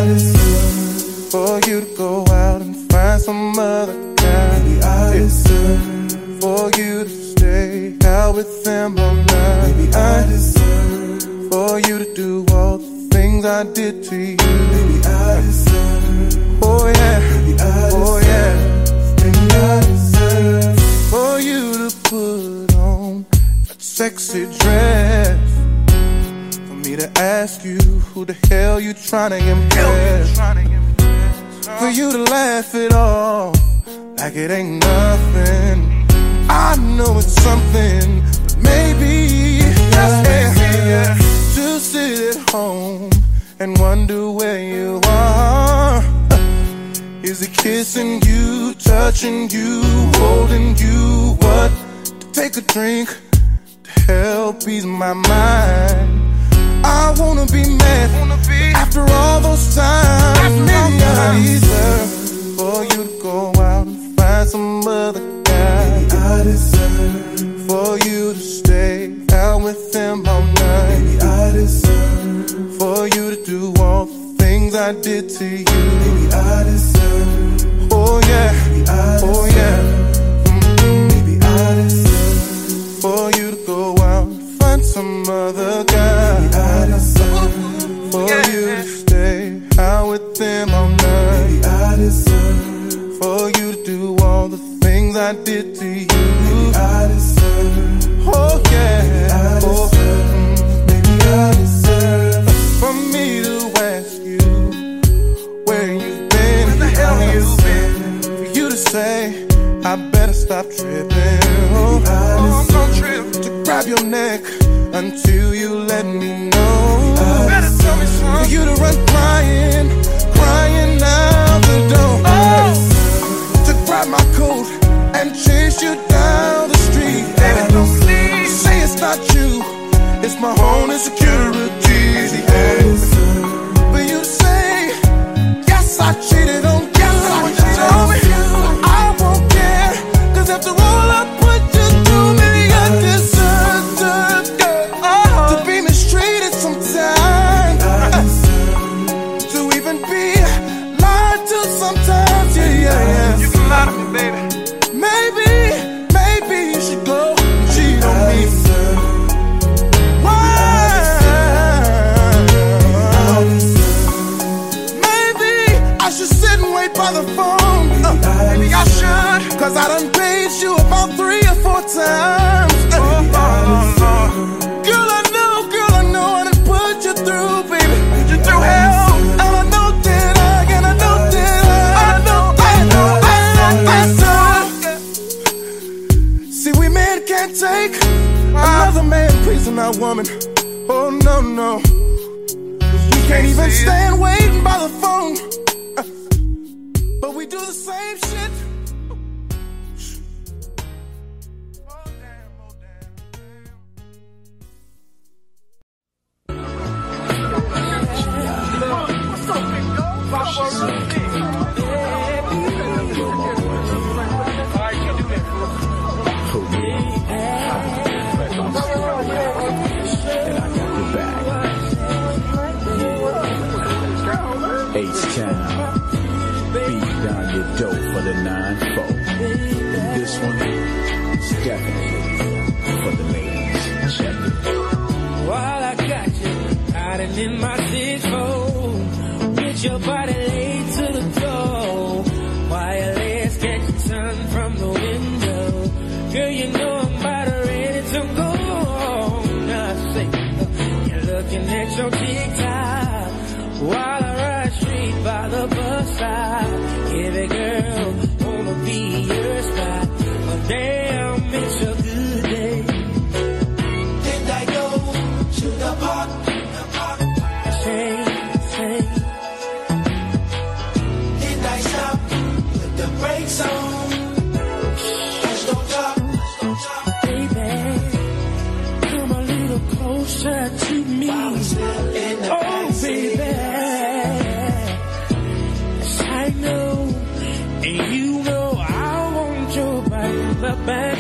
Speaker 21: For you to go out and find some other guy. Maybe I deserve for you to stay out with them all night. Maybe I deserve for you to do all the things I did to you. Maybe I deserve, oh yeah, Maybe I oh yeah. Maybe I deserve for you to put on that sexy dress. To ask you who the hell you trying to impress. For you to laugh it off like it ain't nothing. I know it's something, but maybe yeah, yeah, to sit at home and wonder where you are. Is he kissing you, touching you, holding you? What? To take a drink to help ease my mind. I wanna be mad after all those times. Maybe I deserve for you to go out and find some other guy. Maybe I deserve for you to stay out with them all night. Maybe I deserve for you to do all the things I did to you. Maybe I deserve, oh yeah, oh yeah. Maybe I deserve for you to go out and find some other guy. I deserve for you to stay out with them all night. Maybe I deserve for you to do all the things I did to you. Maybe I deserve, oh yeah, Maybe oh, mm, maybe I deserve for me to ask you where you've been, where the hell you been, for you to say I better stop tripping. Oh, I'm gonna trip to grab your neck until you let me know. For you to run crying, crying out the door. Oh. To grab my coat and chase you down the street. Baby, don't sleep. Say it's not you, it's my own insecurities. But you say, yes, I cheated on to my woman. Oh no no. We can't even stand waiting by the phone. But we do the same shit.
Speaker 19: in my six-fold with your body.
Speaker 5: back.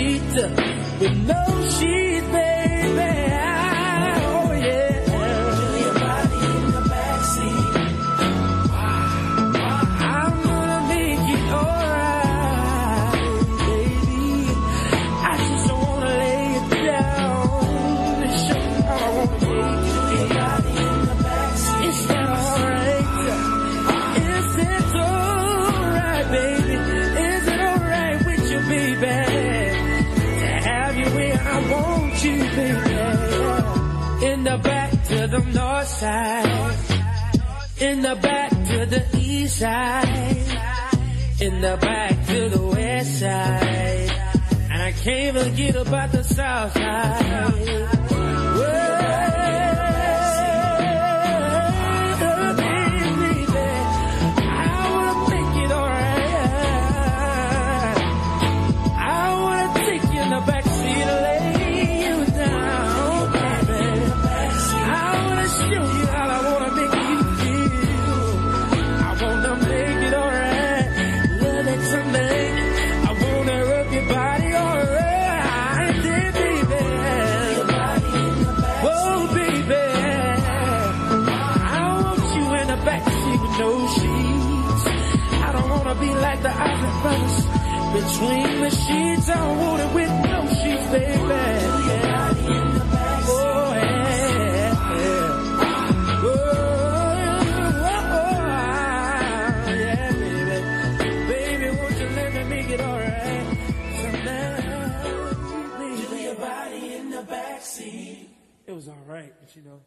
Speaker 5: We with
Speaker 19: no in the back to the east side, in the back to the west side, and I can't even get about the south side.
Speaker 22: between the sheets. I want it with no sheets, baby. Yeah. Oh, yeah. Oh, oh, yeah, baby. Baby, won't you let me make it alright your body in the backseat. It was alright, but you know.